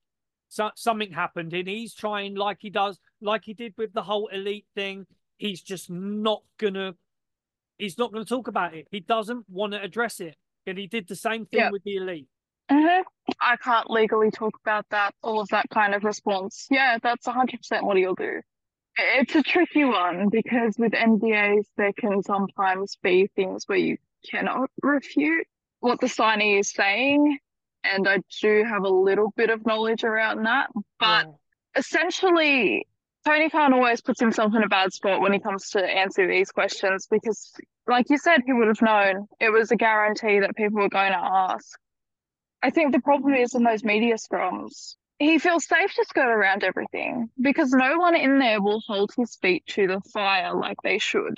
so, something happened and he's trying like he does like he did with the whole elite thing he's just not gonna he's not gonna talk about it he doesn't want to address it and he did the same thing Yep. with the elite Mhm. I can't legally talk about that, all of that kind of response. Yeah, that's 100% what he'll do. It's a tricky one because with NDAs, there can sometimes be things where you cannot refute what the signee is saying. And I do have a little bit of knowledge around that. But Yeah. essentially, Tony Khan always puts himself in a bad spot when he comes to answer these questions because, like you said, he would have known it was a guarantee that people were going to ask. I think the problem is in those media scrums. He feels safe to skirt around everything because no one in there will hold his feet to the fire like they should.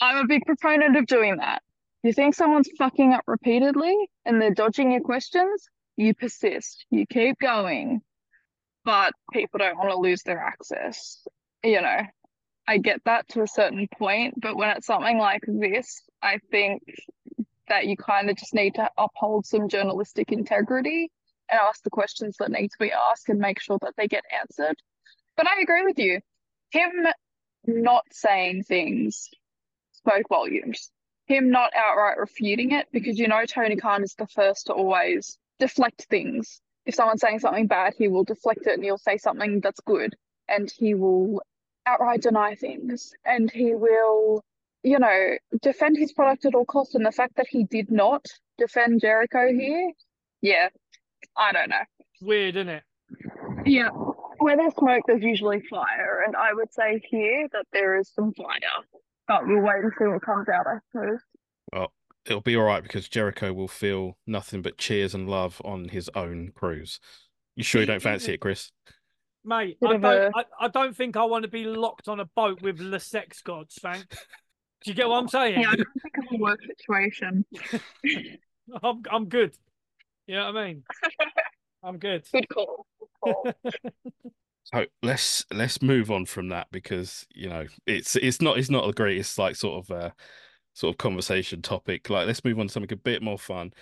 I'm a big proponent of doing that. You think someone's fucking up repeatedly and they're dodging your questions? You persist, you keep going, but people don't want to lose their access. You know, I get that to a certain point, but when it's something like this, I think that you kind of just need to uphold some journalistic integrity and ask the questions that need to be asked and make sure that they get answered. But I agree with you. Him not saying things spoke volumes. Him not outright refuting it, because you know Tony Khan is the first to always deflect things. If someone's saying something bad, he will deflect it and he'll say something that's good. And he will outright deny things. And he will you know, defend his product at all costs. And the fact that he did not defend Jericho here, yeah, I don't know. weird isn't it Yeah. Where there's smoke, there's usually fire. And I would say here that there is some fire. But we'll wait and see what comes out, I suppose. Well, it'll be all right because Jericho will feel nothing but cheers and love on his own cruise. You sure you don't fancy it, Chris? mate I don't, a- I, I don't think i want to be locked on a boat with the sex gods thanks do you get what i'm saying Yeah, I don't think of a work situation. I'm I'm good. You know what I mean? I'm good. Good call. Good call. So let's let's move on from that because you know it's it's not it's not the greatest like sort of uh sort of conversation topic. Like let's move on to something a bit more fun.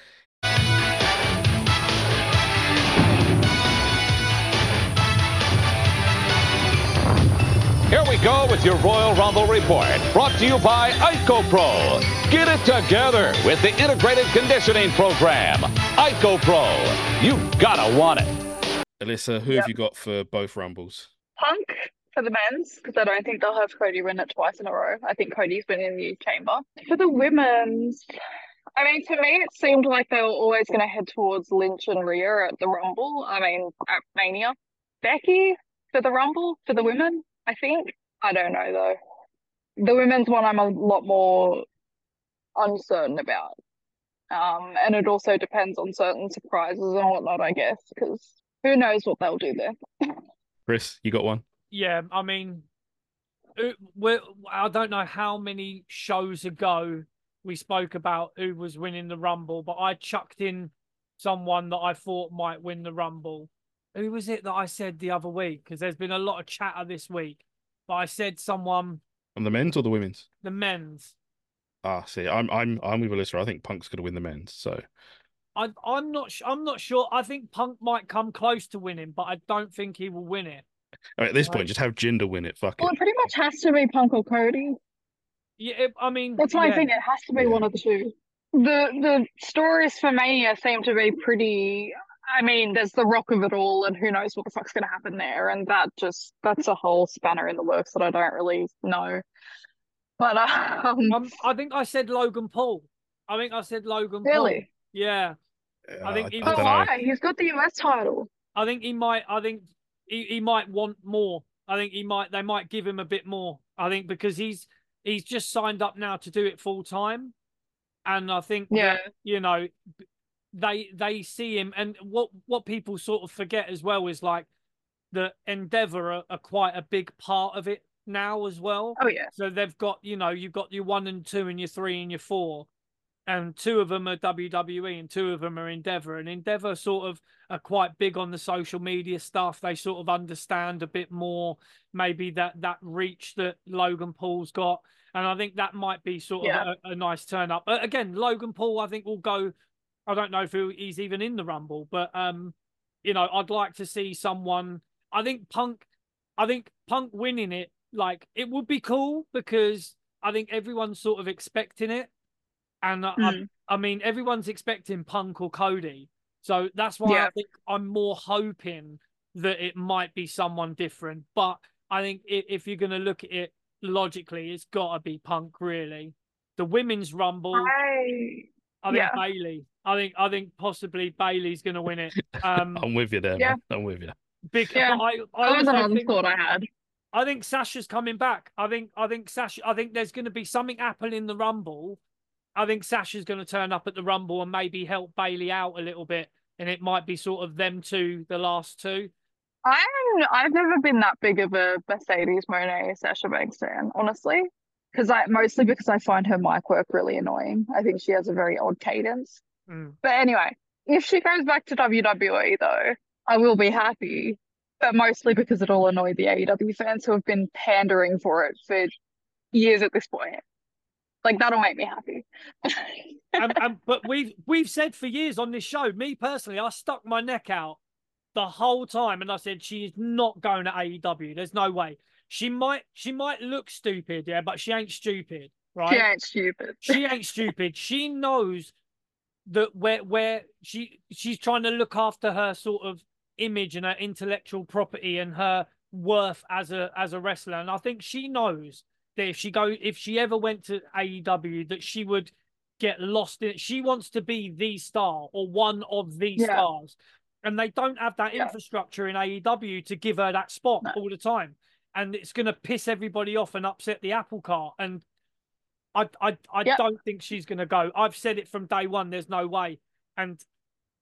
Here we go with your Royal Rumble report, brought to you by ICOPRO. Get it together with the integrated conditioning program. ICOPRO. You gotta want it. Alyssa, who Yep. have you got for both rumbles? Punk for the men's because I don't think they'll have Cody win it twice in a row. I think Cody's been in the chamber. For the women's, I mean, to me, it seemed like they were always going to head towards Lynch and Rhea at the Rumble. I mean, at Mania. Becky for the Rumble for the women, I think. I don't know though. The women's one, I'm a lot more uncertain about. Um, and it also depends on certain surprises and whatnot, I guess, because who knows what they'll do there. Chris, you got one? Yeah, I mean, we're, I don't know how many shows ago we spoke about who was winning the Rumble, but I chucked in someone that I thought might win the Rumble. Who was it that I said the other week? Because there's been a lot of chatter this week, but I said someone, On the men's or the women's? the men's. Ah, see, I'm I'm I'm with Alyssa. I think Punk's gonna win the men's. So I, I'm not. I'm not sure. I think Punk might come close to winning, but I don't think he will win it. I at this Right. point, just have Jinder win it. Fuck Well, it. it pretty much has to be Punk or Cody. Yeah, it- I mean, That's my yeah. thing. It has to be Yeah. one of the two. The the stories for Mania seem to be pretty. I mean, there's the rock of it all, and who knows what the fuck's going to happen there. And that just that's a whole spanner in the works that I don't really know. But um, Um, I think I said Logan Paul. I think I said Logan Paul. really, Yeah. I think Uh, he I but was- don't know. why? He's got the US title. I think he might. I think he, he might want more. I think he might. They might give him a bit more. I think because he's he's just signed up now to do it full time, and I think Yeah. that, you know they they see him. And what what people sort of forget as well is like the Endeavor are, are quite a big part of it now as well. Oh yeah. So they've got, you know, you've got your one and two and your three and your four. And two of them are WWE and two of them are Endeavor. And Endeavor sort of are quite big on the social media stuff. They sort of understand a bit more maybe that that reach that Logan Paul's got. And I think that might be sort Yeah. of a, a nice turn up. Uh, again, Logan Paul, I think will go. I don't know if he's even in the Rumble, but um, you know, I'd like to see someone. I think Punk. I think Punk winning it, like it would be cool because I think everyone's sort of expecting it, and I, I, Mm. I mean everyone's expecting Punk or Cody, so that's why I think I'm more hoping that it might be someone different. But I think if, if you're going to look at it logically, it's got to be Punk really. The women's Rumble, I I think yeah. Bayley. I think I think possibly Bayley's going to win it. Um, I'm with you there, Yeah. man. I'm with you. because Yeah. I, I that was also another think, thought I had. I think Sasha's coming back. I think I think Sasha. I think there's going to be something happen in the Rumble. I think Sasha's going to turn up at the Rumble and maybe help Bayley out a little bit, and it might be sort of them two, the last two. I'm I've never been that big of a Mercedes Moné Sasha Banks fan, honestly. Because I mostly because I find her mic work really annoying. I think she has a very odd cadence. Mm. But anyway, if she goes back to WWE though, I will be happy. But mostly because it'll annoy the AEW fans who have been pandering for it for years at this point. Like that'll make me happy. and, and but we've we've said for years on this show. Me personally, I stuck my neck out the whole time, and I said she is not going to AEW. There's no way. She might she might look stupid, yeah, but she ain't stupid, right? She ain't stupid. she ain't stupid. She knows that where where she she's trying to look after her sort of image and her intellectual property and her worth as a as a wrestler. And I think she knows that if she go if she ever went to AEW that she would get lost in it. She wants to be the star or one of the Yeah. stars. And they don't have that Yeah. infrastructure in AEW to give her that spot No. all the time. And it's gonna piss everybody off and upset the apple cart. And I I I Yep. don't think she's gonna go. I've said it from day one. There's no way. And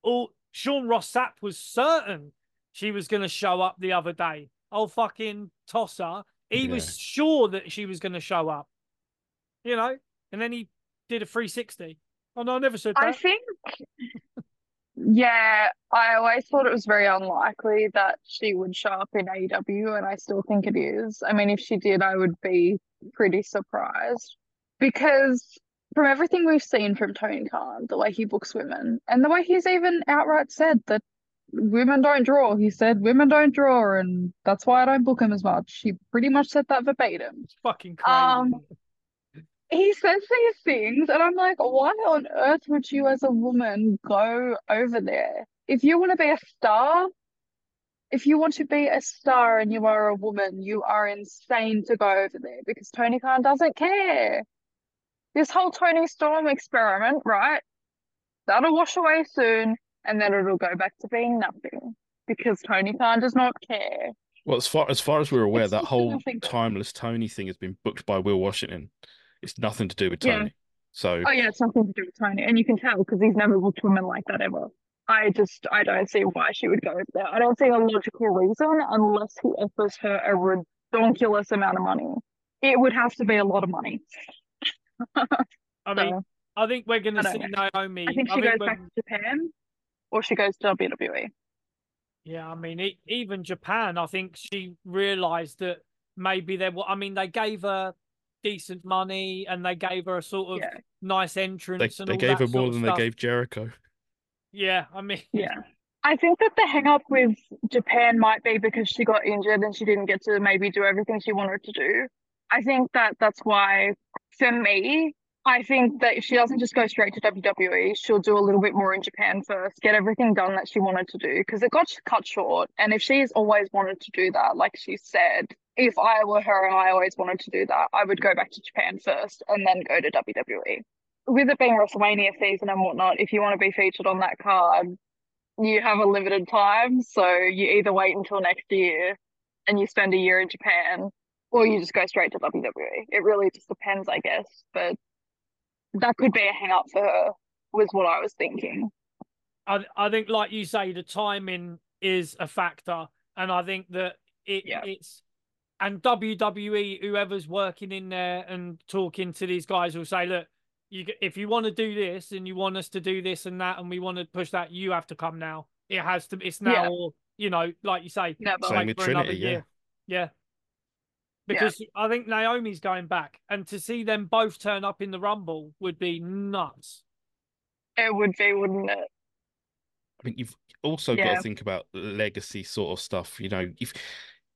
all Sean Ross Sapp was certain she was gonna show up the other day. Oh fucking tosser. He Yeah. was sure that she was gonna show up. You know, and then he did a 360. Oh no, I never said that. I think, yeah, I always thought it was very unlikely that she would show up in AEW, and I still think it is. I mean, if she did, I would be pretty surprised because from everything we've seen from Tony Khan, the way he books women, and the way he's even outright said that women don't draw. He said women don't draw, and that's why I don't book him as much. He pretty much said that verbatim. It's fucking crazy. Um, he says these things, and I'm like, why on earth would you, as a woman, go over there? If you want to be a star, if you want to be a star and you are a woman, you are insane to go over there because Tony Khan doesn't care. This whole Toni Storm experiment, right? That'll wash away soon, and then it'll go back to being nothing because Tony Khan does not care. Well, as far as far as we're aware, It's that whole timeless Toni thing has been booked by Will Washington. It's nothing to do with Yeah. Tony. So Oh yeah, it's nothing to do with Tony, and you can tell because he's never booked women like that ever. I just I don't see why she would go over there. I don't see a logical reason unless he offers her a ridiculous amount of money. It would have to be a lot of money. I mean, So I think we're going to don't see Naomi. I think she goes we're- back to Japan, or she goes to. WWE. Yeah, I mean, e even Japan, I think she realised that maybe there were. I mean, they gave her decent money and they gave her a sort of Yeah, nice they, entrance. and they all gave that her more than stuff. they gave Jericho. Yeah, I mean, yeah. I think that the hang up with Japan might be because she got injured and she didn't get to maybe do everything she wanted to do. I think that that's why, for me, I think that if she doesn't just go straight to WWE, she'll do a little bit more in Japan first, get everything done that she wanted to do because it got cut short. And if she's always wanted to do that, like she said, if I were her and I always wanted to do that, I would go back to Japan first and then go to WWE. With it being WrestleMania season and whatnot, if you want to be featured on that card, you have a limited time. So you either wait until next year and you spend a year in Japan, or you just go straight to WWE. It really just depends, I guess. But that could be a hang up for her, was what I was thinking. I I think, like you say, the timing is a factor, and I think that it Yeah. it's and WWE, whoever's working in there and talking to these guys, will say, look. You, if you want to do this and you want us to do this and that and we want to push that, you have to come now. It has to. It's now, Yeah. or you know, like you say, Never. Same wait with for another Trinity, yeah. year. Yeah. Because I think Naomi's going back, and to see them both turn up in the Rumble would be nuts. It would be, wouldn't it? I mean, you've also got to think about legacy sort of stuff. You know, if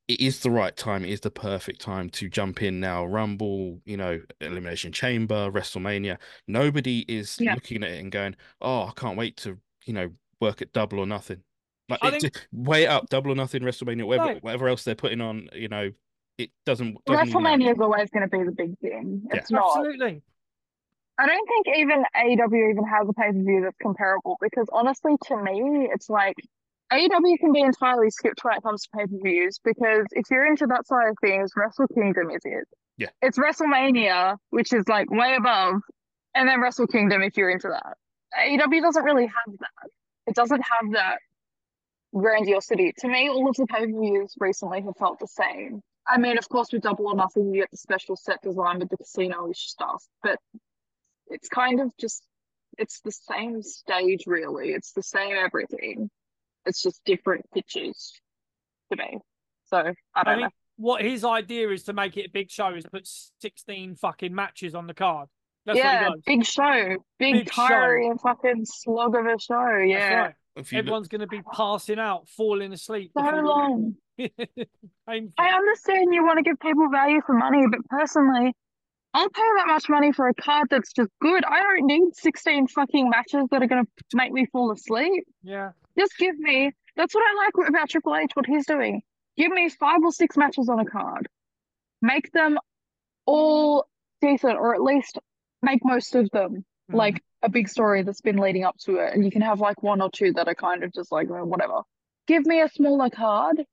it is the right time, it is the perfect time to jump in now. Rumble, you know, Elimination Chamber, WrestleMania. Nobody is Yeah. looking at it and going, "Oh, I can't wait to, you know, work at Double or Nothing." Like, I it, think- just- up, Double or Nothing, WrestleMania, whatever, No. whatever else they're putting on. You know, it doesn't. doesn't WrestleMania is always going to be the big thing. Yeah. Not. Absolutely. I don't think even AEW even has a pay per view that's comparable because honestly, to me, it's like AEW can be entirely skipped when it comes to pay per views because if you're into that side of things, Wrestle Kingdom is it. Yeah. It's WrestleMania, which is like way above, and then Wrestle Kingdom if you're into that. AEW doesn't really have that. It doesn't have that grandiosity. To me, all of the pay per views recently have felt the same. I mean, of course, with Double or Nothing, you get the special set design with the casino-ish stuff, but it's kind of just it's the same stage really it's the same everything it's just different pictures to me so i I don't know what his idea is to make it a big show is put 16 fucking matches on the card. That's yeah what he big show big, Big show. tiring fucking slog of a show That's yeah right. If you look- Everyone's going to be passing out, falling asleep. so before the- long I understand you want to give people value for money but personally I'll pay that much money for a card that's just good. I don't need 16 fucking matches that are going to make me fall asleep. Yeah. Just give me. That's what I like about Triple H. What he's doing. Give me five or six matches on a card. Make them all decent, or at least make most of them Mhm. like a big story that's been leading up to it. And you can have like one or two that are kind of just like whatever. Give me a smaller card,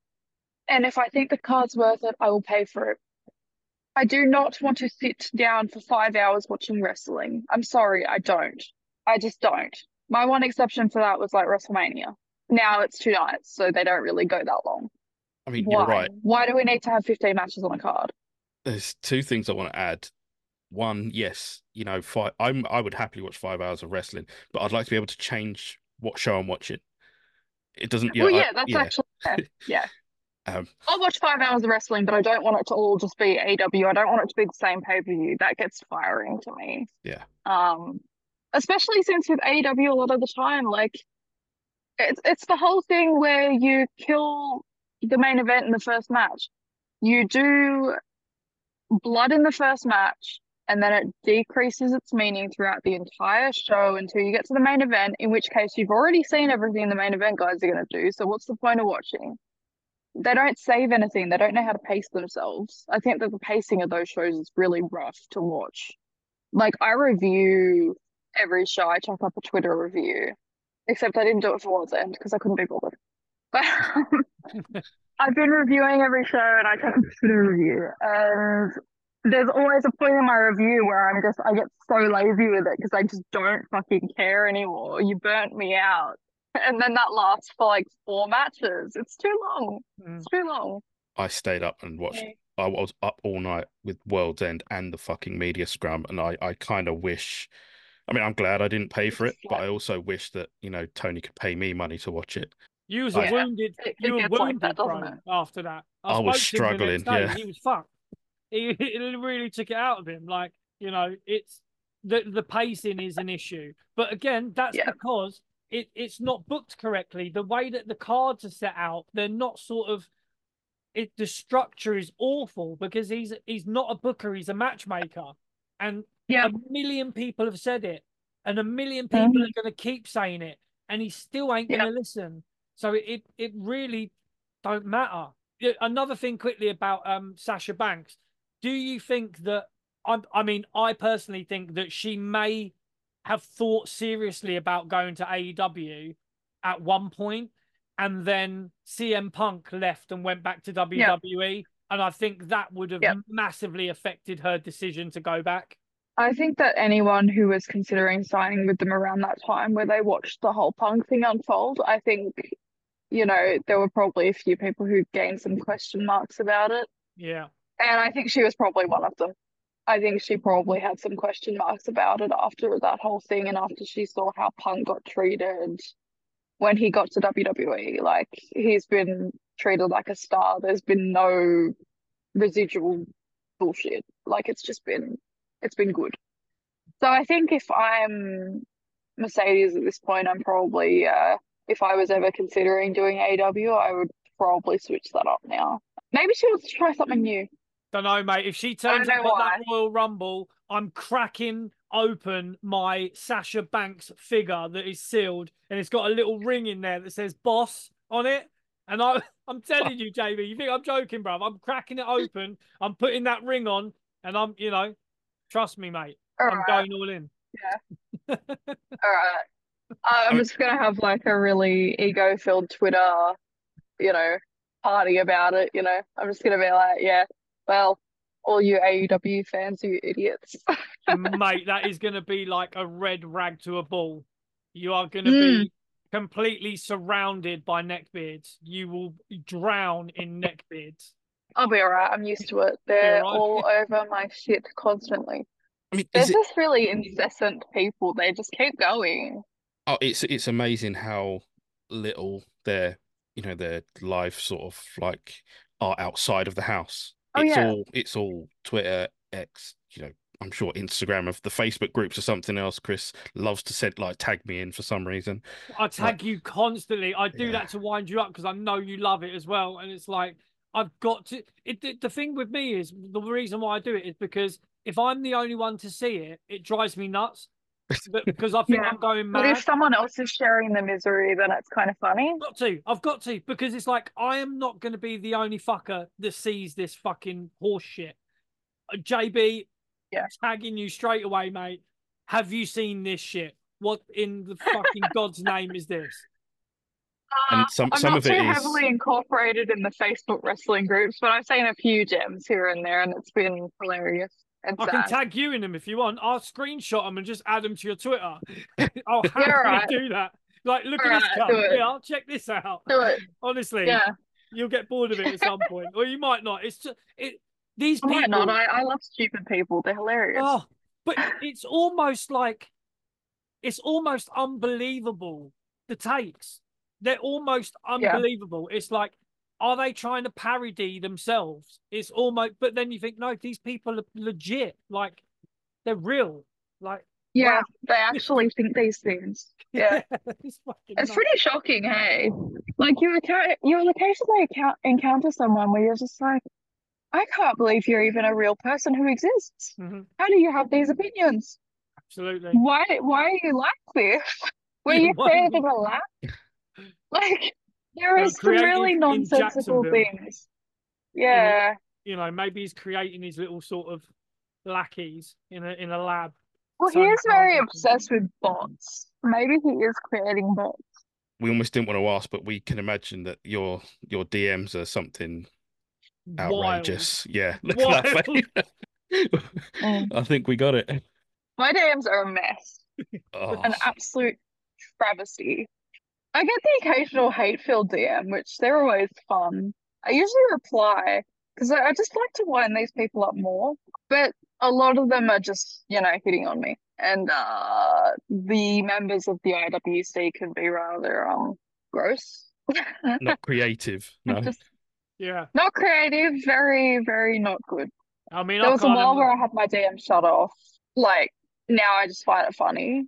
and if I think the card's worth it, I will pay for it. I do not want to sit down for five hours watching wrestling. I'm sorry, I don't. I just don't. My one exception for that was like WrestleMania. Now it's two nights, so they don't really go that long. I mean, Why? you're right. Why do we need to have 15 matches on a card? There's two things I want to add. One, yes, you know, five. I'm I would happily watch five hours of wrestling, but I'd like to be able to change what show I'm watching. It doesn't. well, I- yeah, that's yeah. actually fair. Yeah. Um, I'll watch five hours of wrestling, but I don't want it to all just be AW. I don't want it to be the same pay per view. That gets tiring to me. Yeah. Um, especially since with AEW a lot of the time, like it's it's the whole thing where you kill the main event in the first match. You do blood in the first match, and then it decreases its meaning throughout the entire show until you get to the main event, in which case you've already seen everything the main event guys are going to do. So what's the point of watching? They don't save anything. They don't know how to pace themselves. I think that the pacing of those shows is really rough to watch. Like I review every show. I chuck up a Twitter review, except I didn't do it for World's End because I couldn't be bothered. But I've been reviewing every show and I chuck up a Twitter review, and there's always a point in my review where I'm just I get so lazy with it because I just don't fucking care anymore. You burnt me out. And then that lasts for like four matches. It's too long. Mm. It's too long. I stayed up and watched. Yeah. I was up all night with World's End and the fucking media scrum, and I, I kind of wish. I mean, I'm glad I didn't pay for it, but I also wish that you know Tony could pay me money to watch it. You was Yeah. wounded. It- you were gets like wounded, that, bro. After that, I was spoke to him the next struggling, day, yeah. He was fucked. He, it really took it out of him. Like you know, it's the the pacing is an issue. But again, that's Yeah. because it it's not booked correctly. The way that the cards are set out, they're not sort of. It the structure is awful because he's he's not a booker. He's a matchmaker, and Yeah. a million people have said it, and a million Mhm. people are going to keep saying it, and he still ain't Yeah. to listen. So it, it it really don't matter. Another thing quickly about um Sasha Banks, do you think that I I mean I personally think that she may have thought seriously about going to AEW at one point, and then CM Punk left and went back to WWE, and I think that would have Yep. massively affected her decision to go back. I think that anyone who was considering signing with them around that time where they watched the whole punk thing unfold, I think, you know, there were probably a few people who gained some question marks about it. Yeah. And I think she was probably one of them. I think she probably had some question marks about it after that whole thing and after she saw how Punk got treated when he got to WWE. Like, he's been treated like a star. There's been no residual bullshit. Like, it's just been, it's been good. So I think if I'm Mercedes at this point, I'm probably, uh, if I was ever considering doing AW, I would probably switch that up now. Maybe she wants to try something new. Don't know, mate. If she turns up at that. Royal Rumble, I'm cracking open my Sasha Banks figure that is sealed, and it's got a little ring in there that says "Boss" on it. And I, I'm telling you, JB, you think I'm joking, bruv? I'm cracking it open. I'm putting that ring on, and I'm, you know, trust me, mate. All I'm right, going all in. Yeah. all right. I'm oh. just gonna have like a really ego-filled Twitter, you know, party about it. You know, I'm just gonna be like, yeah, well, all you AEW fans, you idiots. mate, that is going to be like a red rag to a bull. You are going to Mm. be completely surrounded by neckbeards. You will drown in neckbeards. I'll be all right. I'm used to it. They're all right. all over my shit constantly. I mean, There's is it? just really incessant people. They just keep going. Oh, it's it's amazing how little their you know their life sort of like are outside of the house. Oh, it's yeah. all it's all Twitter, X, you know, I'm sure Instagram of the Facebook groups or something else. Chris loves to send like tag me in for some reason. I tag you constantly. I do Yeah. that to wind you up because I know you love it as well. And it's like I've got to. It, the- the thing with me is the reason why I do it is because if I'm the only one to see it, it drives me nuts. But because I think Yeah. I'm going mad. But if someone else is sharing the misery, then it's kind of funny. I've got to. I've got to because it's like I am not going to be the only fucker that sees this fucking horse shit. Uh, JB, Yeah. tagging you straight away, mate. Have you seen this shit? What in the fucking God's name is this? And Uh, some I'm some not of it too is heavily incorporated in the Facebook wrestling groups, but I've seen a few gems here and there, and it's been hilarious I can tag you in them if you want. I'll screenshot them and just add them to your Twitter. Oh, I'll happily alright. do that. Like, look at this Alright, do cunt. it. Yeah, I'll check this out. Do it. Honestly, Yeah, you'll get bored of it at some point, or you might not. It's just it. These I people. might not. I, I love stupid people. They're hilarious. Oh, but it's almost like it's almost unbelievable. The takes, they're almost Yeah. unbelievable. It's like, are they trying to parody themselves? It's almost, but then you think, no, these people are legit. Like, they're real. Like, yeah, they actually think these things. Yeah. it's It's pretty shocking, hey? Like you account, you'll occasionally account, encounter someone where you're just like, I can't believe you're even a real person who exists. Mhm, How do you have these opinions? absolutely. Why, why are you like this? Were you why- created in a lab? Like, There uh, some really nonsensical things. Yeah. You know, maybe he's creating his little sort of lackeys in a in a lab. Well, So he is very obsessed with bots. Maybe he is creating bots. We almost didn't want to ask, but we can imagine that your your DMs are something Wild. outrageous. Yeah, look at that Wild. face. Mm. I think we got it. My DMs are a mess, Oh, an absolute travesty. I get the occasional hate-filled DM, which they're always fun. I usually reply because I, I just like to wind these people up more, but a lot of them are just, you know, hitting on me. And uh, the members of the IWC can be rather um gross. not creative. No. Just Yeah. not creative, very, very not good. I mean, There I was a while im- where I had my DM shut off. Like now I just find it funny.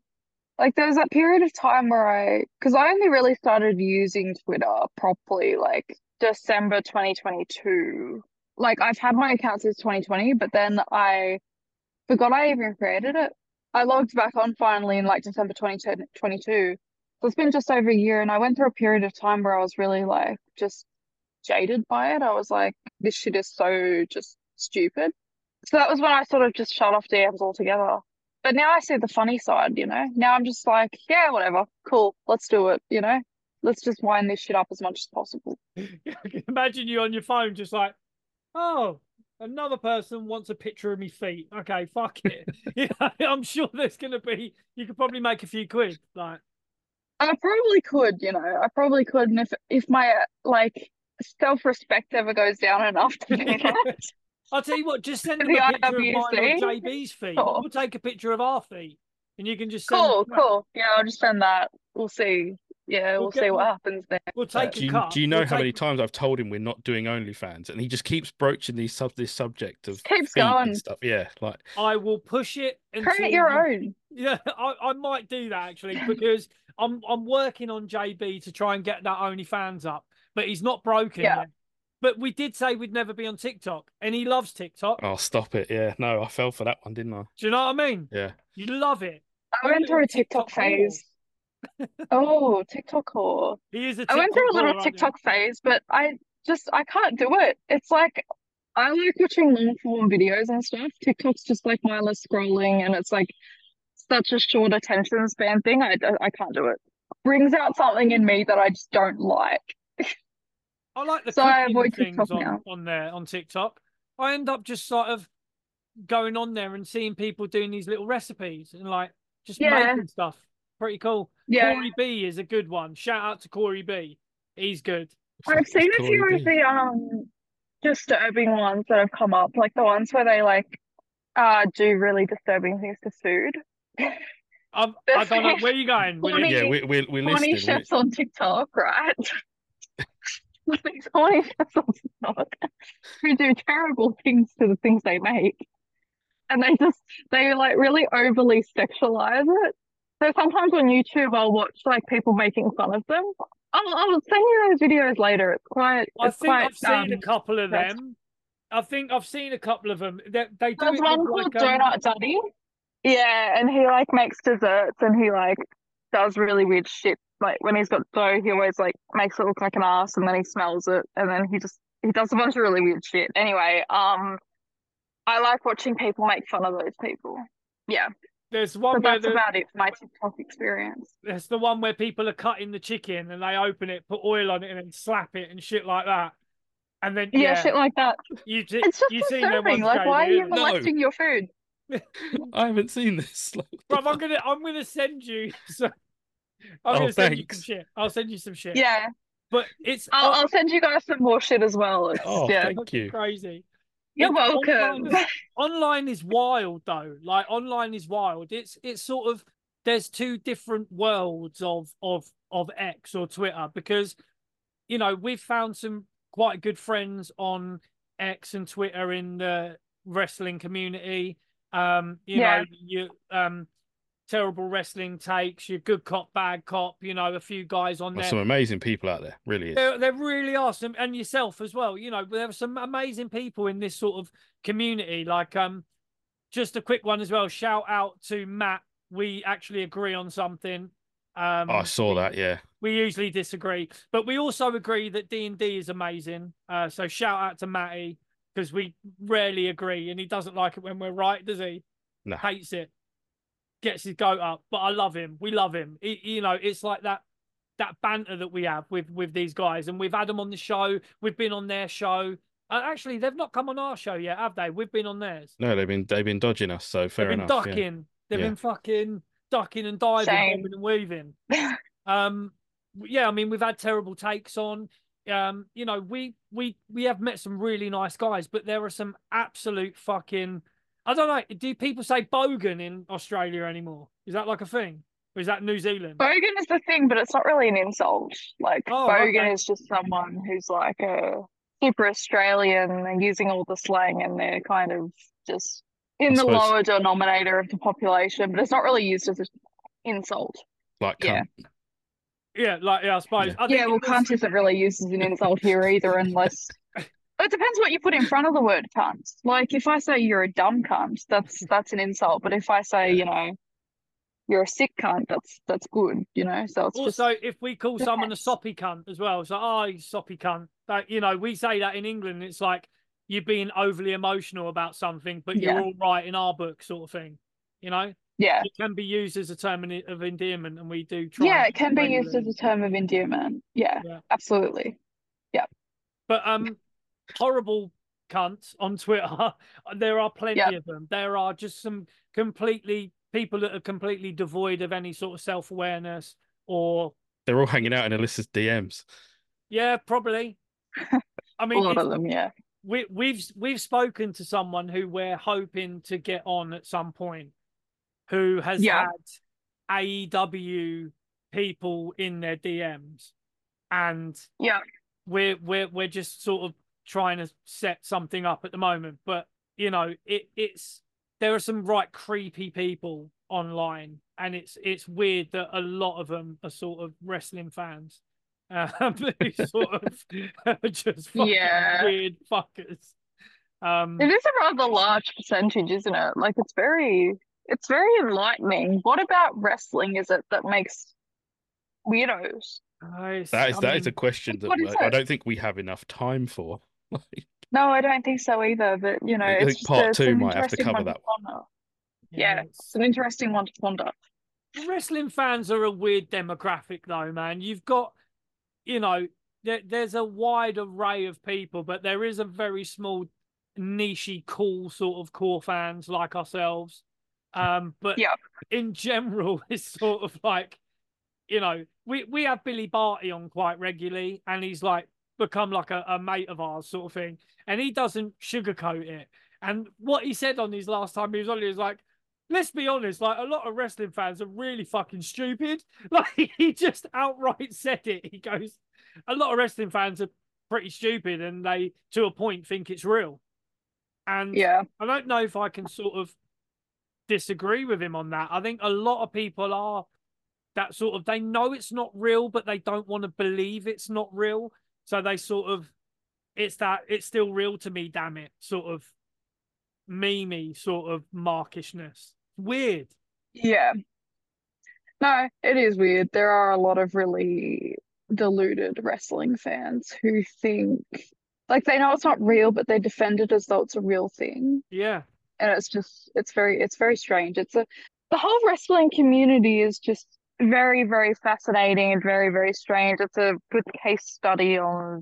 Like there was that period of time where I, because I only really started using Twitter properly like December 2022. Like I've had my account since 2020, but then I forgot I even created it. I logged back on finally in like December 2022. So it's been just over a year, and I went through a period of time where I was really like just jaded by it. I was like, this shit is so just stupid. So that was when I sort of just shut off DMs altogether. But now I see the funny side, you know? Now I'm just like, yeah, whatever. Cool. Let's do it, you know? Let's just wind this shit up as much as possible. Imagine you on your phone, just like, oh, another person wants a picture of me feet. Okay, fuck it. yeah, I'm sure there's gonna be. You could probably make a few quid. Like, I probably could, you know, I probably could. And if if my like self-respect ever goes down enough to do that, I'll tell you what. Just send The them a picture of mine or JB's feet. Sure. We'll take a picture of our feet, and you can just send. cool, cool. Yeah, I'll just send that. We'll see. Yeah, We'll we'll get- see what happens there. We'll uh, take do a you, cut. do you know We'll how many times I've told him we're not doing OnlyFans, and he just keeps broaching these sub this subject of Keeps feet going. and stuff. Yeah, like I will push it until Create your you- own. Yeah, I, I might do that actually because I'm I'm working on JB to try and get that OnlyFans up, but he's not broken Yeah. yet. But we did say we'd never be on TikTok, and he loves TikTok. oh, stop it. Yeah, no, I fell for that one, didn't I? Do you know what I mean? Yeah. You love it. I went through a TikTok whore. phase. Oh, TikTok whore. He is a I went through a little whore, aren't? TikTok phase, but I just I can't do it. It's like I like watching long form videos and stuff. TikTok's just like mindless scrolling, and it's like such a short attention span thing. I I can't do it. Brings out something in me that I just don't like. I like the So I cooking avoid things TikTok on, now. on there on TikTok. I end up just sort of going on there and seeing people doing these little recipes and like just Yeah. making stuff. Pretty cool. Yeah, Corey B is a good one. Shout out to Corey B. He's good. I've seen a few of the um disturbing ones that have come up, like the ones where they like uh do really disturbing things to food. The I don't know fish- where you going with Horny- it. Yeah, we, we're we're horny listening. chefs on TikTok, right? These on who do terrible things to the things they make. And they just they like really overly sexualize it. So sometimes on YouTube I'll watch like people making fun of them. I'll I'll send you those videos later. It's quite I it's think quite I've seen a um couple of them. I think I've seen a couple of them. They, they do There's one called like, um, Donut Daddy. Yeah, and he like makes desserts and he like does really weird shit. Like when he's got dough, he always like makes it look like an ass and then he smells it and then he just he does a bunch of really weird shit. Anyway, um I like watching people make fun of those people. Yeah. There's one where that's the, about it for my TikTok experience. there's the one where people are cutting the chicken and they open it, put oil on it, and then slap it and shit like that. And then Yeah, yeah, shit like that. you t- It's just you seen them disturbing. ones, Like why are you isn't? No. molesting your food? I haven't seen this. Like, Bruv, I'm gonna I'm gonna send you so I'm Oh, gonna send you some thanks. shit. I'll send you some shit. Yeah. But it's I'll, on- I'll send you guys some more shit as well. It's, Oh, yeah. thank you. crazy. You're It's welcome. online- online is wild though. Like online is wild. It's it's sort of there's two different worlds of of of X or Twitter because you know we've found some quite good friends on X and Twitter in the wrestling community. Um, you Yeah. know, you um terrible wrestling takes, your good cop, bad cop, you know, a few guys on There's there. some amazing people out there. Really is. There, there really are some, and yourself as well. You know, there are some amazing people in this sort of community. Like, um, just a quick one as well. Shout out to Matt. We actually agree on something. Um, Oh, I saw that. Yeah. we usually disagree, but we also agree that D and D is amazing. Uh, so shout out to Matty because we rarely agree, and he doesn't like it when we're right, does he? No. Hates it. Gets his goat up, but I love him. We love him. He- you know, it's like that that banter that we have with with these guys, and we've had them on the show. We've been on their show. Uh, actually, they've not come on our show yet, have they? We've been on theirs. No, they've been they've been dodging us, so fair They've been enough. yeah. ducking. They've Yeah. been fucking ducking and diving, and weaving. um, yeah, I mean, we've had terrible takes on. Um, you know, we we we have met some really nice guys, but there are some absolute fucking. I don't know. Do people say bogan in Australia anymore? Is that like a thing, or is that New Zealand? Bogan is the thing, but it's not really an insult. Like Oh, Bogan okay. is just someone who's like a super Australian and using all the slang, and they're kind of just in I the suppose- lower denominator of the population, but it's not really used as an insult. Like Yeah. cunt. Yeah, like yeah, I suppose. Yeah. I think Yeah, well, it was- cunt isn't really used as an insult here either, unless it depends what you put in front of the word cunt. Like if I say you're a dumb cunt, that's that's an insult. But if I say, you know, you're a sick cunt, that's that's good, you know. So it's Also, just if we call someone a depends. soppy cunt as well, it's like, oh, you soppy cunt. That you know, we say that in England. It's like you're being overly emotional about something, but you're Yeah. all right in our book, sort of thing. You know, yeah. it can be used as a term of endearment, and we do try. Yeah, it can be used as a term of endearment. Yeah, Yeah. absolutely. Yeah but um, horrible cunts on Twitter. There are plenty Yep. of them. There are just some completely people that are completely devoid of any sort of self awareness or They're all hanging out in Alyssa's DMs. yeah, probably. I mean, lot of them, yeah. we, we've we've spoken to someone who we're hoping to get on at some point, who has Yeah. had AEW people in their DMs, and Yeah. we're we're we're just sort of trying to set something up at the moment. But you know, it it's there are some right creepy people online, and it's it's weird that a lot of them are sort of wrestling fans. Um, sort of just Yeah. weird fuckers. Um, It is a rather large percentage, isn't it? Like it's very it's very enlightening. What about wrestling is it that makes weirdos? I- That is I that is a question that what is I I don't think we have enough time for. No, I don't think so either, but you know, I it's think just part a- two might have to cover that ponder. yeah. it's- It's an interesting one to ponder. wrestling fans are a weird demographic though man you've got you know there, there's a wide array of people but there is a very small nichey cool sort of core fans like ourselves um but Yeah. in general it's sort of like you know we we have billy barty on quite regularly and he's like become like a, a mate of ours sort of thing and he doesn't sugarcoat it and what he said on his last time he was on he was like let's be honest, like a lot of wrestling fans are really fucking stupid. Like he just outright said it. He goes, a lot of wrestling fans are pretty stupid and they, to a point, think it's real. And Yeah. I don't know if I can sort of disagree with him on that. I think a lot of people are that sort of they know it's not real, but they don't want to believe it's not real. So they sort of it's that it's still real to me, damn it, sort of memey sort of markishness. Weird. Yeah. No, it is weird. There are a lot of really deluded wrestling fans who think like they know it's not real, but they defend it as though it's a real thing. Yeah. And it's just it's very it's very strange. It's a the whole wrestling community is just very, very fascinating and very, very strange. It's a good case study on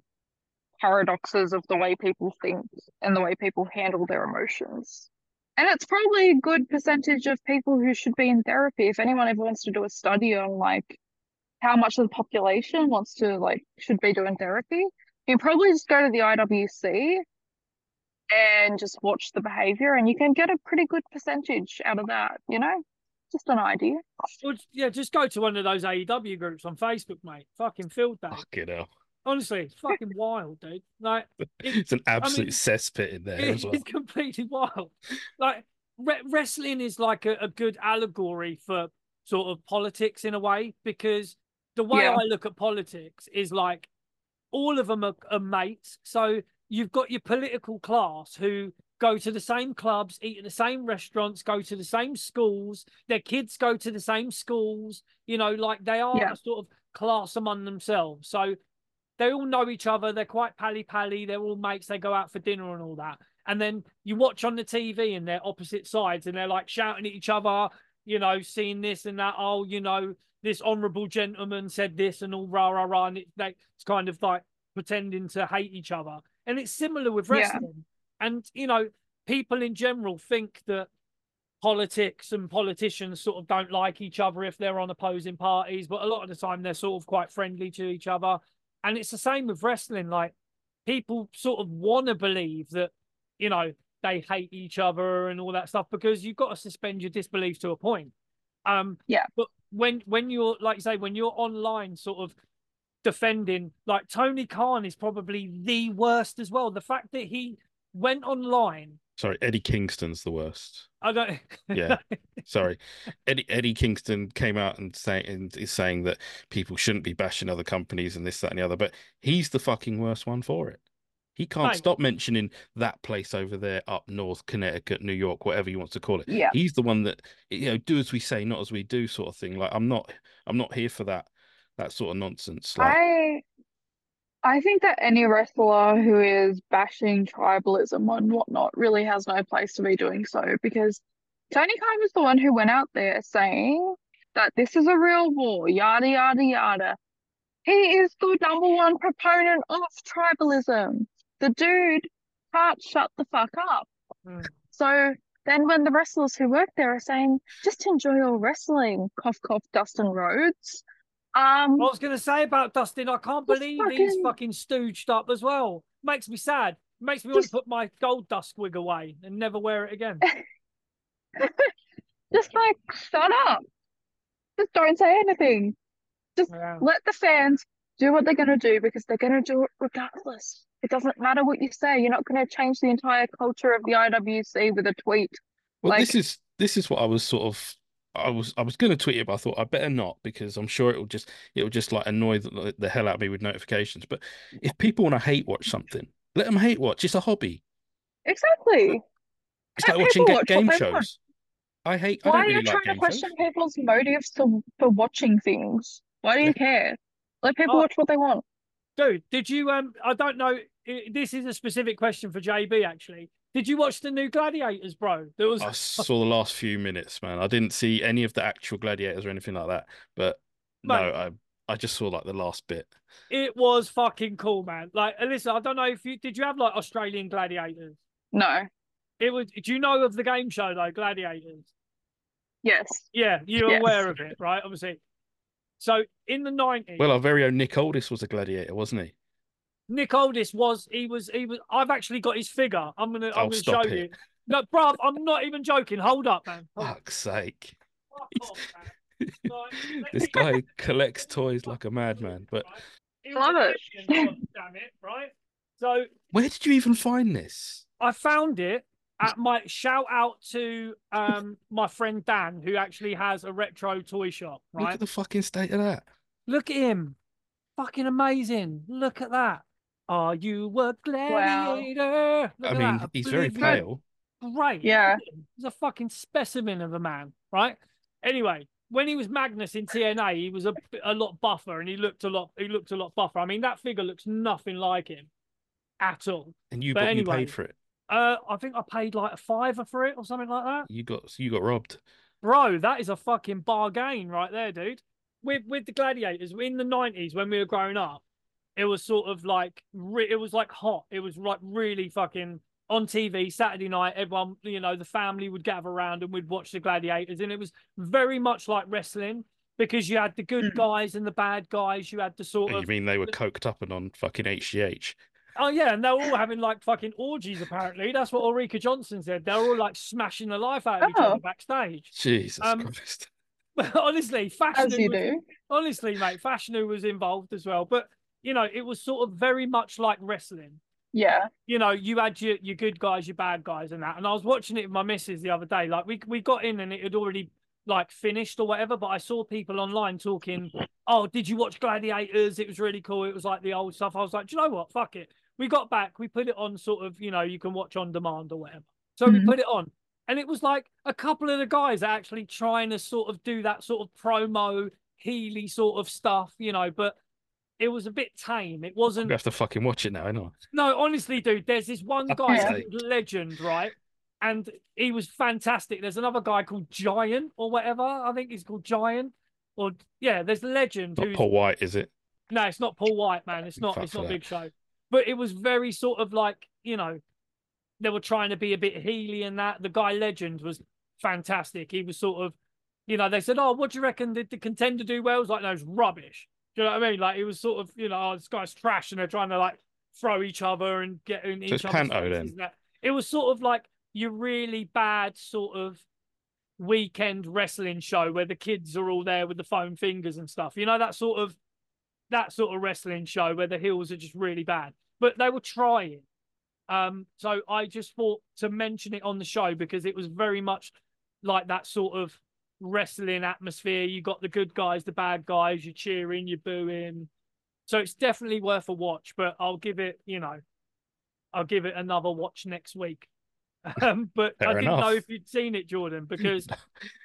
paradoxes of the way people think and the way people handle their emotions. And it's probably a good percentage of people who should be in therapy. If anyone ever wants to do a study on like how much of the population wants to like should be doing therapy, you probably just go to the IWC and just watch the behavior and you can get a pretty good percentage out of that, you know? Just an idea. Well, yeah, just go to one of those AEW groups on Facebook, mate. Fucking field day. Fucking hell. Honestly, it's fucking wild, dude. Like it, It's an absolute mean, cesspit in there as well. It's completely wild. Like re- wrestling is like a, a good allegory for sort of politics in a way because the way Yeah. I look at politics is like all of them are, are mates. So you've got your political class who go to the same clubs, eat at the same restaurants, go to the same schools. Their kids go to the same schools. You know, like they are Yeah. a sort of class among themselves. So they all know each other. They're quite pally pally. They're all mates. They go out for dinner and all that. And then you watch on the TV and they're opposite sides and they're like shouting at each other, you know, seeing this and that. Oh, you know, this honourable gentleman said this and all rah rah rah. And it, they, it's kind of like pretending to hate each other. And it's similar with Yeah. wrestling. And, you know, people in general think that politics and politicians sort of don't like each other if they're on opposing parties, but a lot of the time they're sort of quite friendly to each other. And it's the same with wrestling. Like people sort of want to believe that, you know, they hate each other and all that stuff because you've got to suspend your disbelief to a point. Um, Yeah. But when when you're like you say, when you're online, sort of defending, like Tony Khan is probably the worst as well. The fact that he went online, Sorry, Eddie Kingston's the worst. I don't. Yeah. Sorry, Eddie Eddie Kingston came out and say and is saying that people shouldn't be bashing other companies and this, that, and the other, but he's the fucking worst one for it. He can't Mate. stop mentioning that place over there up north, Connecticut, New York, whatever he wants to call it. Yeah. He's the one that you know, do as we say, not as we do, sort of thing. Like I'm not, I'm not here for that, that sort of nonsense. Like, I I think that any wrestler who is bashing tribalism and whatnot really has no place to be doing so because Tony Khan was the one who went out there saying that this is a real war, yada yada yada. He is the number one proponent of tribalism. The dude can't shut the fuck up. Mm. So then when the wrestlers who work there are saying, just enjoy your wrestling, cough cough Dustin Rhodes. Um what I was going to say about Dustin, I can't Just believe he's fucking- fucking stooged up as well. Makes me sad. Makes me want to put my gold dust wig away and never wear it again. just like shut up. Just don't say anything. Yeah. Let the fans do what they're gonna do because they're gonna do it regardless. It doesn't matter what you say. You're not gonna change the entire culture of the IWC with a tweet. well, like- this is this is what I was sort of. I was I was going to tweet it, but I thought I better not because I'm sure it'll just it'll just like annoy the, the hell out of me with notifications. But if people want to hate watch something, let them hate watch. It's a hobby. Exactly. It's Let like watching ga- watch game they want. shows. I hate. I Why don't are you really like trying to game shows. question people's motives to, for watching things? Why do you care? Let people Oh. watch what they want. Dude, did you? Um, I don't know. This is a specific question for JB. Actually, did you watch the new Gladiators, bro? There was. I saw the last few minutes, man. I didn't see any of the actual gladiators or anything like that. But no, I I just saw like the last bit. It was fucking cool, man. Like, Alyssa, I don't know if you did. You have like Australian Gladiators? No. It was. Do you know of the game show though, Gladiators? Yes. Yeah, you're Yes. aware of it, right? Obviously. So in the nineties, Well, our very own Nick Aldis was a gladiator, wasn't he? Nick Aldis was he was he was I've actually got his figure. I'm gonna I'm Oh, gonna stop show it. you. No, bruv, I'm not even joking. Hold up, man. Hold Fuck's sake. fuck off, man. This guy collects toys like a madman. But He Love it. damn it, right? So where did you even find this? I found it at my shout out to um my friend Dan, who actually has a retro toy shop, Right? Look at the fucking state of that. Look at him. Fucking amazing. Look at that. Are you a gladiator? Look I mean, that. he's very pale. Great. Yeah. Look at him. He's a fucking specimen of a man, right? Anyway, when he was Magnus in TNA, he was a, a lot buffer and he looked a lot he looked a lot buffer. I mean, that figure looks nothing like him at all. And you But got you anyway. paid for it. Uh I think I paid like a fiver for it or something like that. You got you got robbed. Bro, that is a fucking bargain right there, dude. With with the gladiators in the nineties when we were growing up, it was sort of like re- it was like hot. It was like really fucking on TV Saturday night. Everyone, you know, the family would gather around and we'd watch the gladiators, and it was very much like wrestling because you had the good Mm. guys and the bad guys. You had the sort of. You mean they were coked up and on fucking HGH? oh yeah, and they're all having like fucking orgies. Apparently, that's what Ulrika Jonsson said. They're all like smashing the life out of each other Oh. backstage. Jesus Um, Christ. honestly, fashion As you was, do. honestly, mate, Fashanu was involved as well. But you know, it was sort of very much like wrestling. Yeah. You know, you had your, your good guys, your bad guys, and that. And I was watching it with my missus the other day. Like we we got in and it had already like finished or whatever. But I saw people online talking, "Oh, did you watch Gladiators? It was really cool. It was like the old stuff." I was like, "Do you know what? Fuck it." We got back. We put it on sort of, you know, you can watch on demand or whatever. So we Mhm. put it on. And it was like a couple of the guys actually trying to sort of do that sort of promo healy sort of stuff, you know, but it was a bit tame. It wasn't. We have to fucking watch it now, I know. No, honestly, dude, there's this one guy Legend, right? And he was fantastic. There's another guy called Giant or whatever. I think he's called Giant. Or yeah, there's Legend Not who's Paul White, is it? no, it's not Paul White, man. It's not. Fuck it's not. Big Show. But it was very sort of like you know, they were trying to be a bit heely and that. The guy Legend was fantastic. He was sort of, you know, they said, "Oh, what do you reckon? Did the contender do well?" It was like, "No, it's rubbish." Do you know what I mean? Like it was sort of, you know, oh, this guy's trash, and they're trying to like throw each other and get in each other's panto faces then. It was sort of like your really bad sort of weekend wrestling show where the kids are all there with the foam fingers and stuff. You know that sort of that sort of wrestling show where the heels are just really bad. But they were trying. Um, so I just thought to mention it on the show because it was very much like that sort of wrestling atmosphere. You got the good guys, the bad guys, you're cheering, you're booing. So it's definitely worth a watch, but I'll give it, you know, I'll give it another watch next week. Um, but I didn't know if you'd seen it, Jordan, because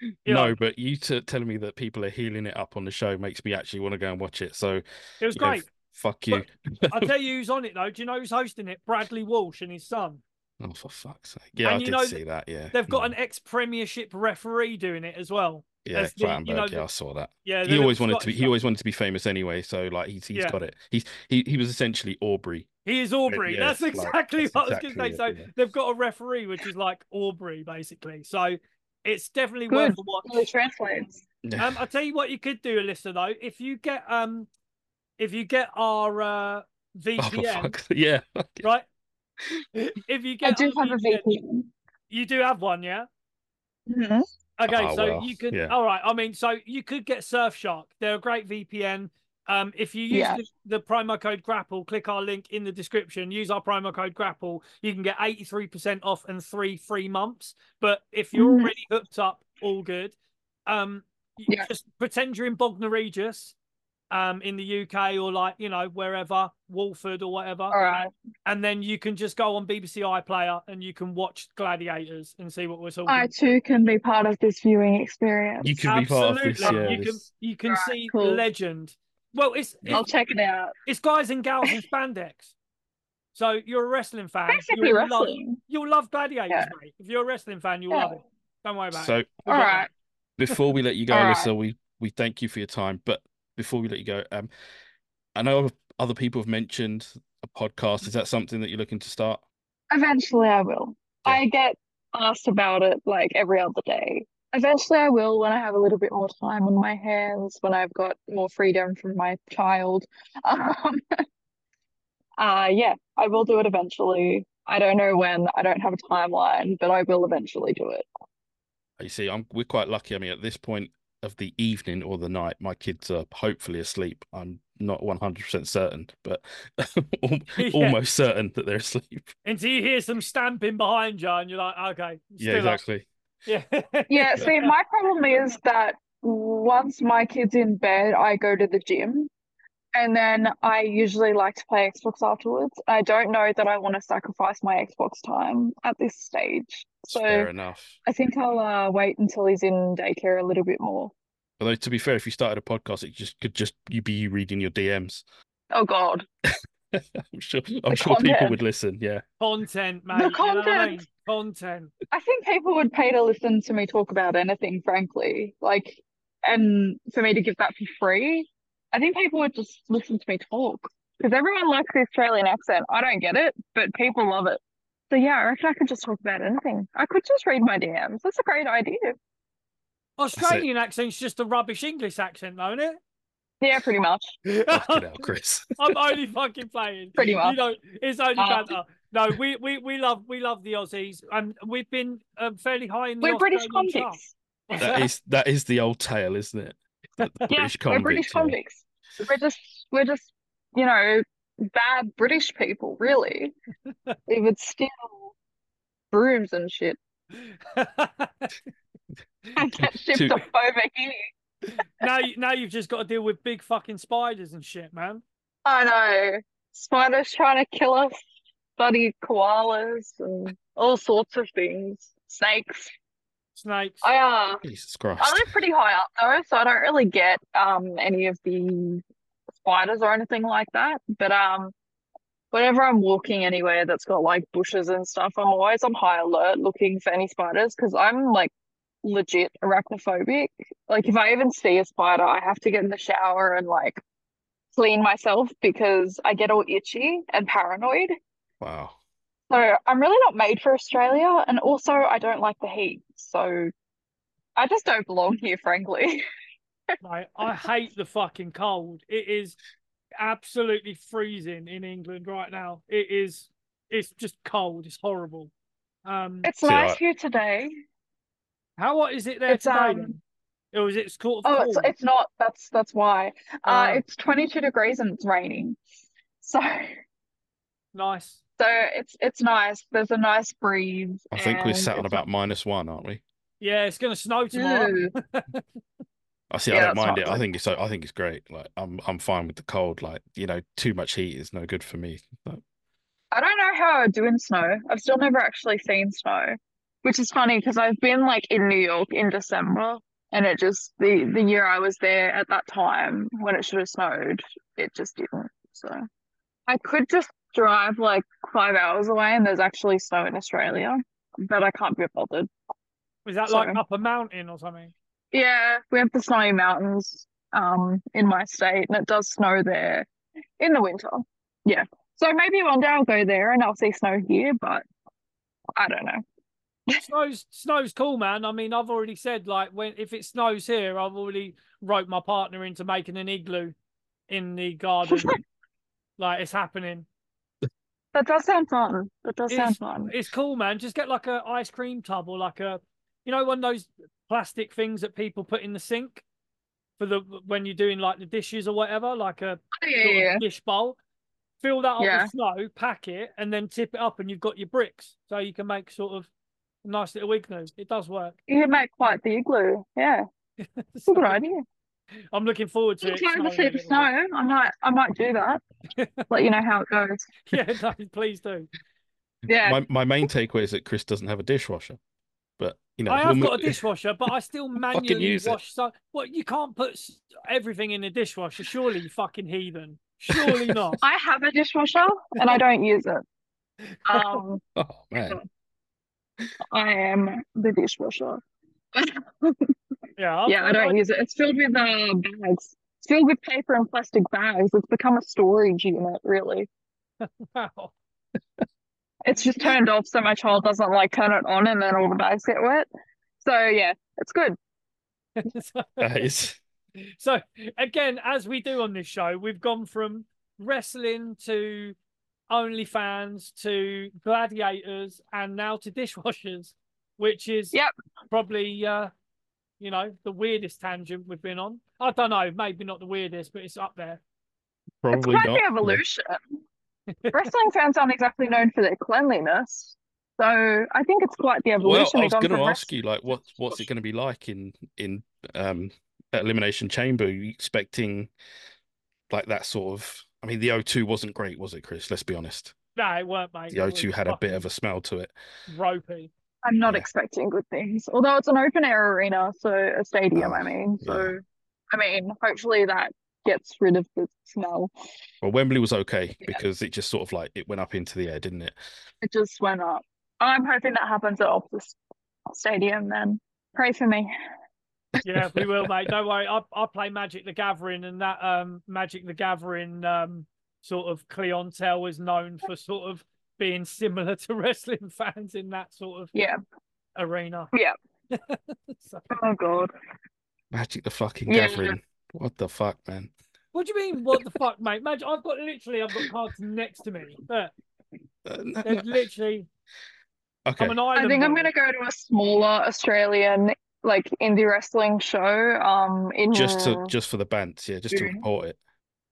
you no, know, but you t- telling me that people are healing it up on the show makes me actually want to go and watch it. So it was know, great. f- fuck you. I'll tell you who's on it though. Do you know who's hosting it? Bradley Walsh and his son. Oh, for fuck's sake. Yeah, And I you did know see that. Yeah. They've got No. an ex Premiership referee doing it as well. Yeah, as the- you know, yeah, I saw that. Yeah, He always wanted to be. He always wanted to be famous anyway. So like, he's he's Yeah. got it. He's he he was essentially Aubrey. He is Aubrey. Yeah, that's like, exactly that's what I was going to say. it, So yeah. they've got a referee which is like Aubrey, basically. So it's definitely Good. worth a watch. Really translates. Um, I'll tell you what you could do, Alyssa. Though, if you get um, if you get our uh, oh, VPN, fuck's yeah. right? If you get, I get do our have a VPN, VPN. you do have one, yeah. Mhm. Okay, Oh, so well, you could. yeah. All right. I mean, so you could get Surfshark. They're a great VPN. Um, if you use Yeah. the, the promo code Grapple, click our link in the description. Use our promo code Grapple. You can get eighty three percent off and three free months. But if you're Mhm. already hooked up, all good. Um, Yeah. just pretend you're in Bognor Regis, um, in the UK or like you know wherever Walford or whatever, All right. and then you can just go on BBC iPlayer and you can watch Gladiators and see what we're talking. I too can be part of this viewing experience. You can be part of Absolutely, this. Yeah, you can you can Right, see cool. legend. Well, it's I'll it's, check it out. it's guys and gals in spandex. So you're a wrestling fan. Basically you'll love wrestling. you'll love Gladiators, Yeah. mate. If you're a wrestling fan, you'll Yeah. love it. Don't worry about it. So We've All got right. before we let you go, All right. Alyssa, we we thank you for your time. But before we let you go, um, I know other people have mentioned a podcast. Is that something that you're looking to start? Eventually, I will. Yeah. I get asked about it like every other day. Eventually, I will when I have a little bit more time on my hands, when I've got more freedom from my child. Um, uh, yeah, I will do it eventually. I don't know when, I don't have a timeline, but I will eventually do it. You see, I'm we're quite lucky. I mean, at this point of the evening or the night, my kids are hopefully asleep. I'm not 100% certain, but al- Yeah. almost certain that they're asleep. Until you hear some stamping behind you, and you're like, okay, Yeah, still up. exactly. Yeah, Yeah, see, my problem is that once my kid's in bed, I go to the gym. And then I usually like to play Xbox afterwards. I don't know that I want to sacrifice my Xbox time at this stage. So fair enough. I think I'll uh, wait until he's in daycare a little bit more. Although to be fair, if you started a podcast, it just could just you be you reading your DMs. Oh God. I'm sure I'm The sure people would listen. Yeah. content, mate. You know I content. mean? Content. I think people would pay to listen to me talk about anything, frankly. Like, and for me to give that for free, I think people would just listen to me talk. Because everyone likes the Australian accent. I don't get it, but people love it. So yeah, I reckon I could just talk about anything. I could just read my DMs. That's a great idea. Australian accent's just a rubbish English accent, though, isn't it? Yeah, pretty much. it? Fucking Chris. I'm only fucking playing. Pretty much. You know, it's only Uh, banter. No, we, we, we love we love the Aussies, and we've been um, fairly high in the We're British Australian chart. convicts. What's That is that is the old tale, isn't it? The the Yeah, British we're British convicts. We're just, we're just, you know, bad British people, really. we would steal brooms and shit and get shipped To- off over here. now, you, now you've just got to deal with big fucking spiders and shit, man. I know. Spiders trying to kill us, bloody koalas and all sorts of things. Snakes. Snakes. I uh Jesus Christ. I live pretty high up though, so I don't really get um any of the spiders or anything like that. But um whenever I'm walking anywhere that's got like bushes and stuff, I'm always on high alert looking for any spiders because I'm like legit arachnophobic. Like if I even see a spider, I have to get in the shower and like clean myself because I get all itchy and paranoid. Wow. So I'm really not made for Australia, and also I don't like the heat. So I just don't belong here, frankly. Mate, I hate the fucking cold. It is absolutely freezing in England right now. It is. It's just cold. It's horrible. Um, It's nice I- here today. how hot is it there It's, today? um, then? Or is it sort of Oh, it's it's not. That's that's why. Uh, Oh. it's 22 degrees and it's raining. So nice. So it's it's nice. There's a nice breeze. I think we're and sat on about minus one, aren't we? Yeah, it's gonna snow not- tomorrow. I see. Yeah, I don't mind not it. I think it's. I think it's great. Like I'm. I'm fine with the cold. Like you know, too much heat is no good for me. But I don't know how I do in snow. I've still never actually seen snow, which is funny because I've been like in New York in December, and it just the the year I was there at that time when it should have snowed, it just didn't. So I could just drive like five hours away, and there's actually snow in Australia, but I can't be bothered. Is that like up a mountain or something? Yeah, we have the snowy mountains um in my state, and it does snow there in the winter. Yeah. So maybe one day I'll go there and I'll see snow here, but I don't know. snow's snow's cool, man. I mean, I've already said like when if it snows here, I've already roped my partner into making an igloo in the garden. like it's happening. That does sound fun. That does sound It's- fun. It's cool, man. Just get like a ice cream tub or like a, you know, one of those plastic things that people put in the sink for the when you're doing like the dishes or whatever, like a Oh, yeah, yeah. dish bowl. Fill that up Yeah. with snow, pack it, and then tip it up, and you've got your bricks. So you can make sort of a nice little igloo. It does work. You can make quite the igloo. Yeah. It's a good idea. I'm looking forward to it. If I ever snowing a see the snow, I might I might do that. Let you know how it goes. Yeah, no, please do. Yeah. my my main takeaway is that Chris doesn't have a dishwasher. But you know, I have we'll got a dishwasher, but I still manually use it. wash. So, well, you can't put everything in the dishwasher, surely, you fucking heathen. Surely not. I have a dishwasher and I don't use it. Um Oh man. I am the dishwasher. Yeah, I've- Yeah, I don't use it. It's filled with uh, bags. It's filled with paper and plastic bags. It's become a storage unit, really. Wow. It's just turned off so my child doesn't like turn it on and then all the bags get wet. So yeah, it's good. That is so again, as we do on this show, we've gone from wrestling to OnlyFans to gladiators and now to dishwashers, which is Yep. probably uh, you know the weirdest tangent we've been on. I don't know, maybe not the weirdest, but it's up there. probably it's quite not. the yeah. evolution. Wrestling fans aren't exactly known for their cleanliness. So I think it's quite the Well, evolution. I We've was going to from ask you, like, what what's it going to be like in in um elimination chamber? Are you expecting like that sort of? I mean, the O2 wasn't great, was it, Chris? Let's be honest. No, it weren't, mate. The It O2 had a bit of a smell to it. ropey. I'm not Yeah. expecting good things. Although it's an open air arena, so a stadium, I Oh, mean. yeah. So I mean, hopefully that gets rid of the smell. Well, Wembley was okay Yeah. because it just sort of like it went up into the air, didn't it? It just went up. I'm hoping that happens at Optus Stadium then. Pray for me. Yeah, we will, mate. Don't worry. I I play Magic the Gathering, and that um Magic the Gathering um sort of clientele is known for sort of being similar to wrestling fans in that sort of Yeah. arena. Yeah. So- Oh god. Magic the fucking Yeah. gathering. What the fuck, man? what do you mean? What the fuck, mate? Magic. I've got literally. I've got cards next to me. But Uh, no, no. literally. Okay. I'm an island. I think I'm gonna go to a smaller Australian like indie wrestling show. Um in Just to just for the bands, yeah, just to report it.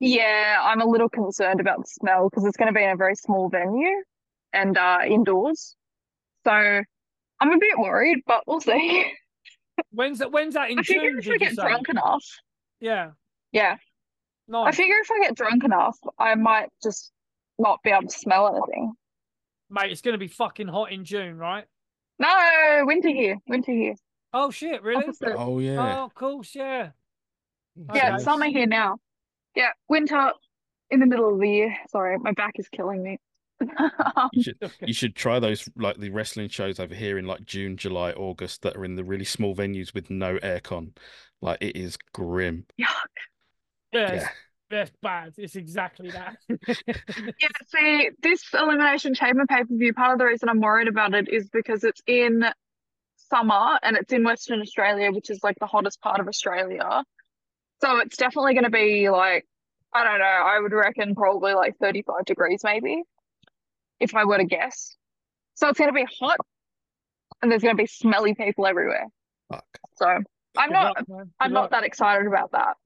Yeah, I'm a little concerned about the smell because it's going to be in a very small venue and uh, indoors. So I'm a bit worried, but we'll see. When's that? When's that in I figure June? if I get say? drunk enough, Yeah. yeah, I figure if I get drunk enough, I might just not be able to smell anything. mate. It's gonna be fucking hot in June, right? No, winter here, winter here. Oh shit! Really? Opposite. Oh yeah. Oh, of course, yeah. Yeah, Okay. it's summer here now. Yeah, winter in the middle of the year. Sorry, my back is killing me. You should you should try those like the wrestling shows over here in like June, July, August that are in the really small venues with no aircon. Like it is grim. yeah. Yeah, Yeah. it's, that's bad. It's exactly that. Yeah, see, this Elimination Chamber pay per view, part of the reason I'm worried about it is because it's in summer and it's in Western Australia, which is like the hottest part of Australia. So it's definitely going to be like, I don't know, I would reckon probably like 35 degrees maybe, if I were to guess. So it's going to be hot and there's going to be smelly people everywhere. Fuck. So I'm Good not, luck. I'm Good not luck. that excited about that.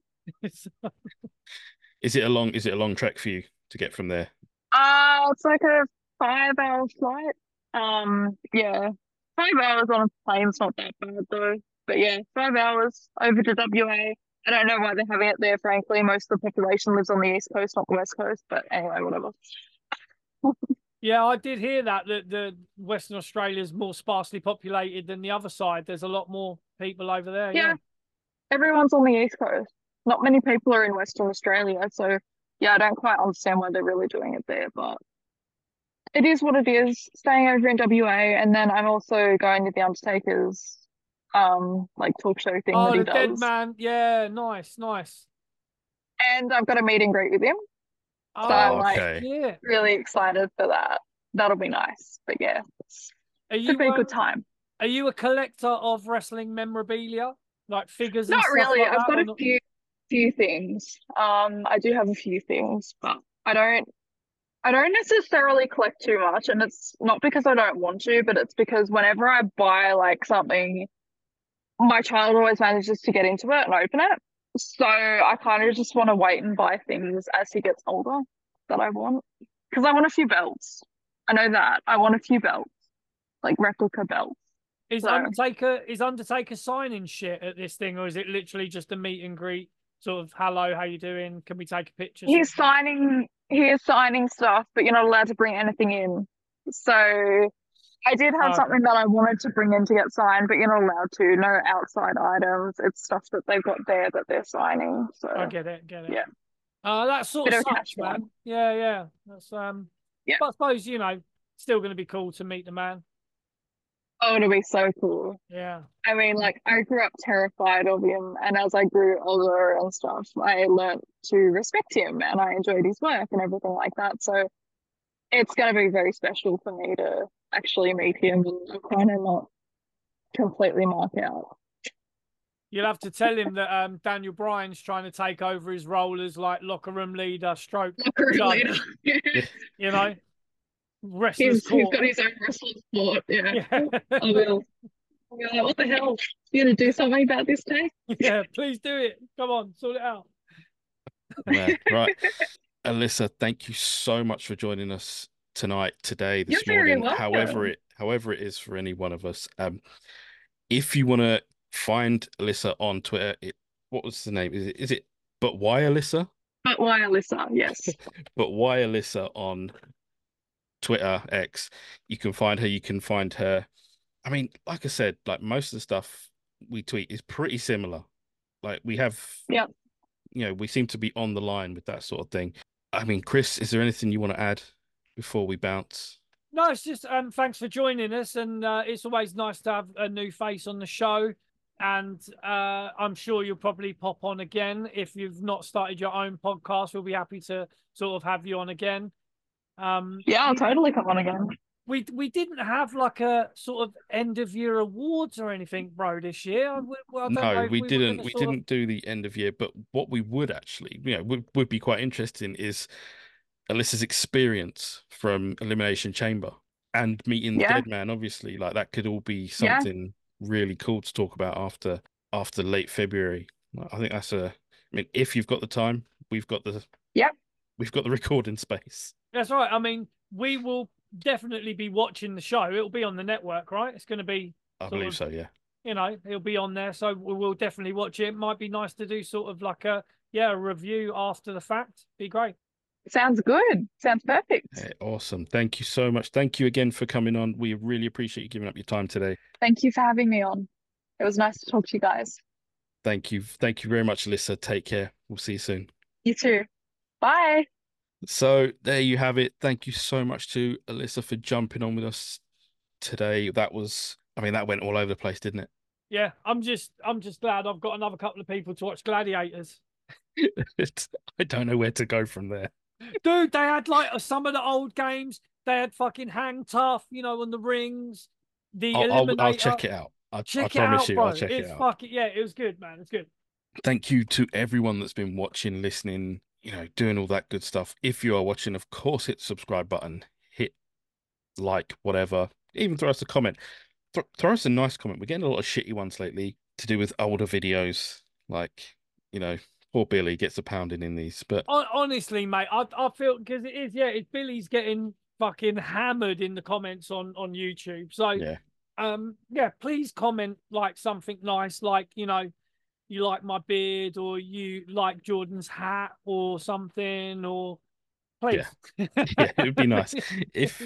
Is it a long is it a long trek for you to get from there? Uh, it's like a five hour flight. Um, yeah, five hours on a plane's not that bad though. But yeah, five hours over to WA. I don't know why they're having it there, frankly. Most of the population lives on the East Coast, not the West Coast. But anyway, whatever. Yeah, I did hear that that the Western Australia is more sparsely populated than the other side. There's a lot more people over there. Yeah. Yeah. Everyone's on the East Coast. Not many people are in Western Australia. So yeah, I don't quite understand why they're really doing it there, but it is what it is. Staying over in WA, and then I'm also going to the Undertaker's um like talk show thing Oh, that he the dead man. Yeah, nice, nice. and I've got a meet and greet with him. Oh, I'm like- okay. yeah. Really excited for that. That'll be nice. But yeah, Are should you be a um, good time. are you a collector of wrestling memorabilia, like figures? and Not stuff really. like I've that, got a not? few few things. Um, I do have a few things, but I don't I don't necessarily collect too much, and it's not because I don't want to, but it's because whenever I buy like something, my child always manages to get into it and open it. So I kind of just want to wait and buy things as he gets older that I want. Because I want a few belts. I know that. I want a few belts, like replica belts. Is So- Undertaker is Undertaker signing shit at this thing, or is it literally just a meet and greet? Sort of, hello, how you doing? Can we take a picture? He's signing he is signing stuff, but you're not allowed to bring anything in. So I did have Okay. something that I wanted to bring in to get signed, but you're not allowed to. No outside items. It's stuff that they've got there that they're signing. So I get it, get it. Yeah. Uh, that sort Bit of sucks, man. one. Yeah, yeah. That's um. Yeah. But I suppose you know, still going to be cool to meet the man. oh, it'll be so cool. Yeah. I mean, like I grew up terrified of him, and as I grew older and stuff, I learnt to respect him, and I enjoyed his work and everything like that. So it's going to be very special for me to actually meet him and kind of not completely mark out. You'll have to tell him that um Daniel Bryan's trying to take over his role as like locker room leader, stroke, Locker room leader. you know, wrestlers he's, he's court. got his own wrestling sport. Yeah. Yeah. I will. I'll be like, what the hell? You gonna do something about this, Tay? yeah, please do it. Come on, sort it out. Man, right. Alyssa, thank you so much for joining us tonight, today, this You're morning, however it however it is for any one of us. Um, if you want to find Alyssa on Twitter, it what was the name? Is it is it but why Alyssa? But why, Alyssa? Yes. But why Alyssa on Twitter X? You can find her. You can find her. I mean, like I said, like most of the stuff we tweet is pretty similar. Like we have, yeah, you know, we seem to be on the line with that sort of thing. I mean, Chris, is there anything you want to add before we bounce? No, it's just um thanks for joining us, and uh, it's always nice to have a new face on the show. And uh, I'm sure you'll probably pop on again if you've not started your own podcast. We'll be happy to sort of have you on again. Um, Yeah, I'll totally come on again. we we didn't have like a sort of end of year awards or anything, bro, this year. Well, I don't No, if we were didn't. We didn't do the end of year. But what we would actually, you know, would would be quite interesting is Alyssa's experience from Elimination Chamber and meeting the Yeah. dead man. Obviously, like that could all be Yeah. something really cool to talk about after after late February. I think that's a. I mean, if you've got the time, we've got the. Yep. We've got the recording space. That's right. I mean, we will definitely be watching the show. It'll be on the network, right? It's going to be I believe of- so. Yeah. you know, it'll be on there. So we will definitely watch it. Might be nice to do sort of like a yeah, a review after the fact. Be great. Sounds good. Sounds perfect. Yeah, awesome. Thank you so much. Thank you again for coming on. We really appreciate you giving up your time today. Thank you for having me on. It was nice to talk to you guys. Thank you. Thank you very much, Alyssa. Take care. We'll see you soon. You too. Bye. So there you have it. Thank you so much to Alyssa for jumping on with us today. That was, I mean, that went all over the place, didn't it? Yeah, I'm just I'm just glad I've got another couple of people to watch Gladiators. I don't know where to go from there. Dude, they had like uh, some of the old games. They had fucking hang tough, you know, on the rings. The I'll, I'll, I'll check it out. I, I Check it promise out, you, bro. I'll check it's it out. fucking yeah, it was good, man. It's good. Thank you to everyone that's been watching, listening, you know, doing all that good stuff. If you are watching, of course, hit subscribe button, hit like, whatever. Even throw us a comment. Throw, throw us a nice comment. We're getting a lot of shitty ones lately to do with older videos. Like, you know, poor Billy gets a pounding in these. But Honestly, mate, I I feel because it is yeah, it's Billy's getting fucking hammered in the comments on on YouTube. So yeah, um yeah, please comment like something nice, like you know, you like my beard or you like Jordan's hat or something, or please. yeah, it would be nice. If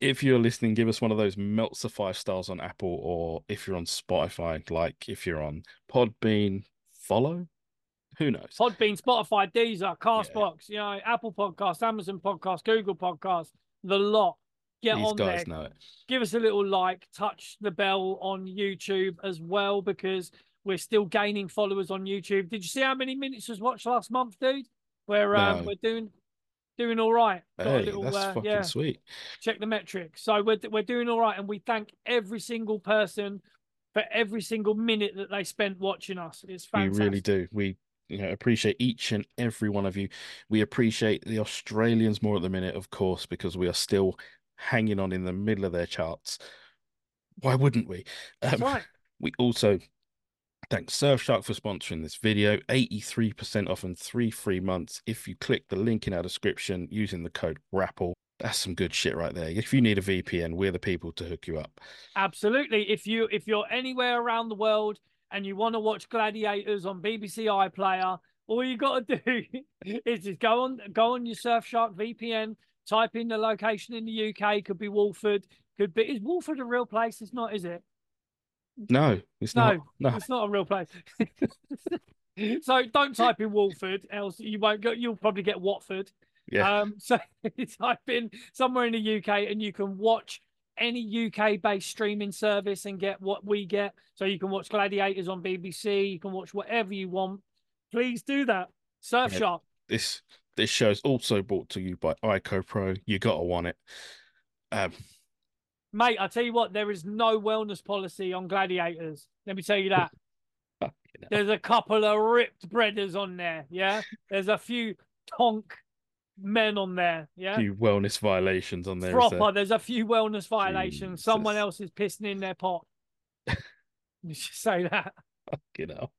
if you're listening, give us one of those melts of five stars on Apple, or if you're on Spotify, like if you're on Podbean, follow. Who knows? Podbean, Spotify, Deezer, Castbox, you know, Apple Podcasts, Amazon Podcasts, Google Podcasts, the lot. Get These on guys there. know it. Give us a little like, touch the bell on YouTube as well because we're still gaining followers on YouTube. Did you see how many minutes was watched last month, dude? We're um, No. we're doing doing all right. Got a Hey, little, that's uh, fucking yeah, sweet. check the metrics. So we're we're doing all right, and we thank every single person for every single minute that they spent watching us. It's fantastic. We really do. We you know appreciate each and every one of you. We appreciate the Australians more at the minute, of course, because we are still hanging on in the middle of their charts. Why wouldn't we? That's Um, right. We also thank Surfshark for sponsoring this video. 83% off and three free months if you click the link in our description using the code GRAPPLE. That's some good shit right there. If you need a VPN, we're the people to hook you up. Absolutely. If you if you're anywhere around the world and you want to watch Gladiators on BBC iPlayer, all you got to do is just go on go on your Surfshark VPN, type in the location in the UK. Could be Wolford. Could be is Wolford a real place? It's not, is it? No, it's No, not. No, It's not a real place. so don't type in Wolford, else you won't go. You'll probably get Watford. yeah. Um, so type in somewhere in the UK and you can watch any UK based streaming service and get what we get. So you can watch Gladiators on BBC, you can watch whatever you want. Please do that. Surfshark. this this show is also brought to you by ICOPRO. You gotta want it. Um, Mate, I tell you what, there is no wellness policy on Gladiators. Let me tell you that. There's a couple of ripped breaders on there. Yeah. There's a few tonk men on there. Yeah. few wellness violations on there. proper. there? There's a few wellness violations. Someone else is pissing in their pot. you should say that. Fucking hell.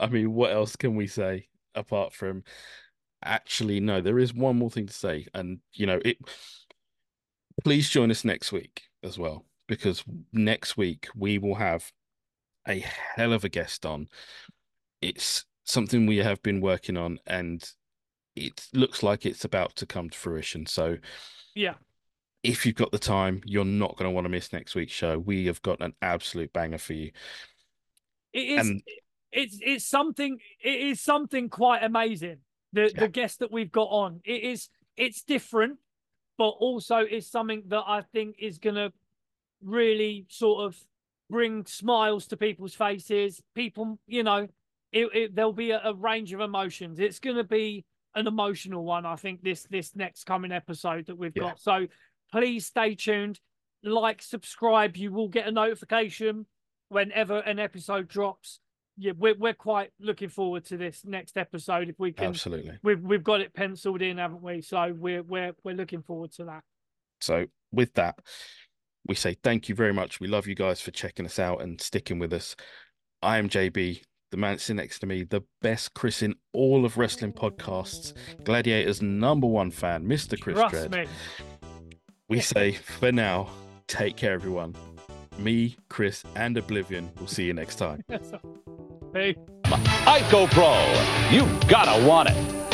I mean, what else can we say apart from actually no, there is one more thing to say, and you know, it please join us next week as well, because next week we will have a hell of a guest on. It's something we have been working on and it looks like it's about to come to fruition. So Yeah. if you've got the time, you're not going to want to miss next week's show. We have got an absolute banger for you. It is. And- it's it's something. It is something quite amazing. The Yeah. the guest that we've got on. It is. It's different, but also it's something that I think is gonna really sort of bring smiles to people's faces. People, you know, it, it there'll be a, a range of emotions. It's gonna be an emotional one. I think this this next coming episode that we've Yeah. got. So please stay tuned. Like, subscribe. You will get a notification whenever an episode drops. Yeah, we're we're quite looking forward to this next episode. If we can, Absolutely. we've we've got it penciled in, haven't we? So we're we're we're looking forward to that. So, with that, we say thank you very much. We love you guys for checking us out and sticking with us. I am JB, the man sitting next to me, the best Chris in all of wrestling podcasts, Gladiator's number one fan, Mr. Chris Trust Dredd. me. We say for now, take care, everyone. Me, Chris, and Oblivion We'll see you next time. Hey. ICOPRO. You gotta want it.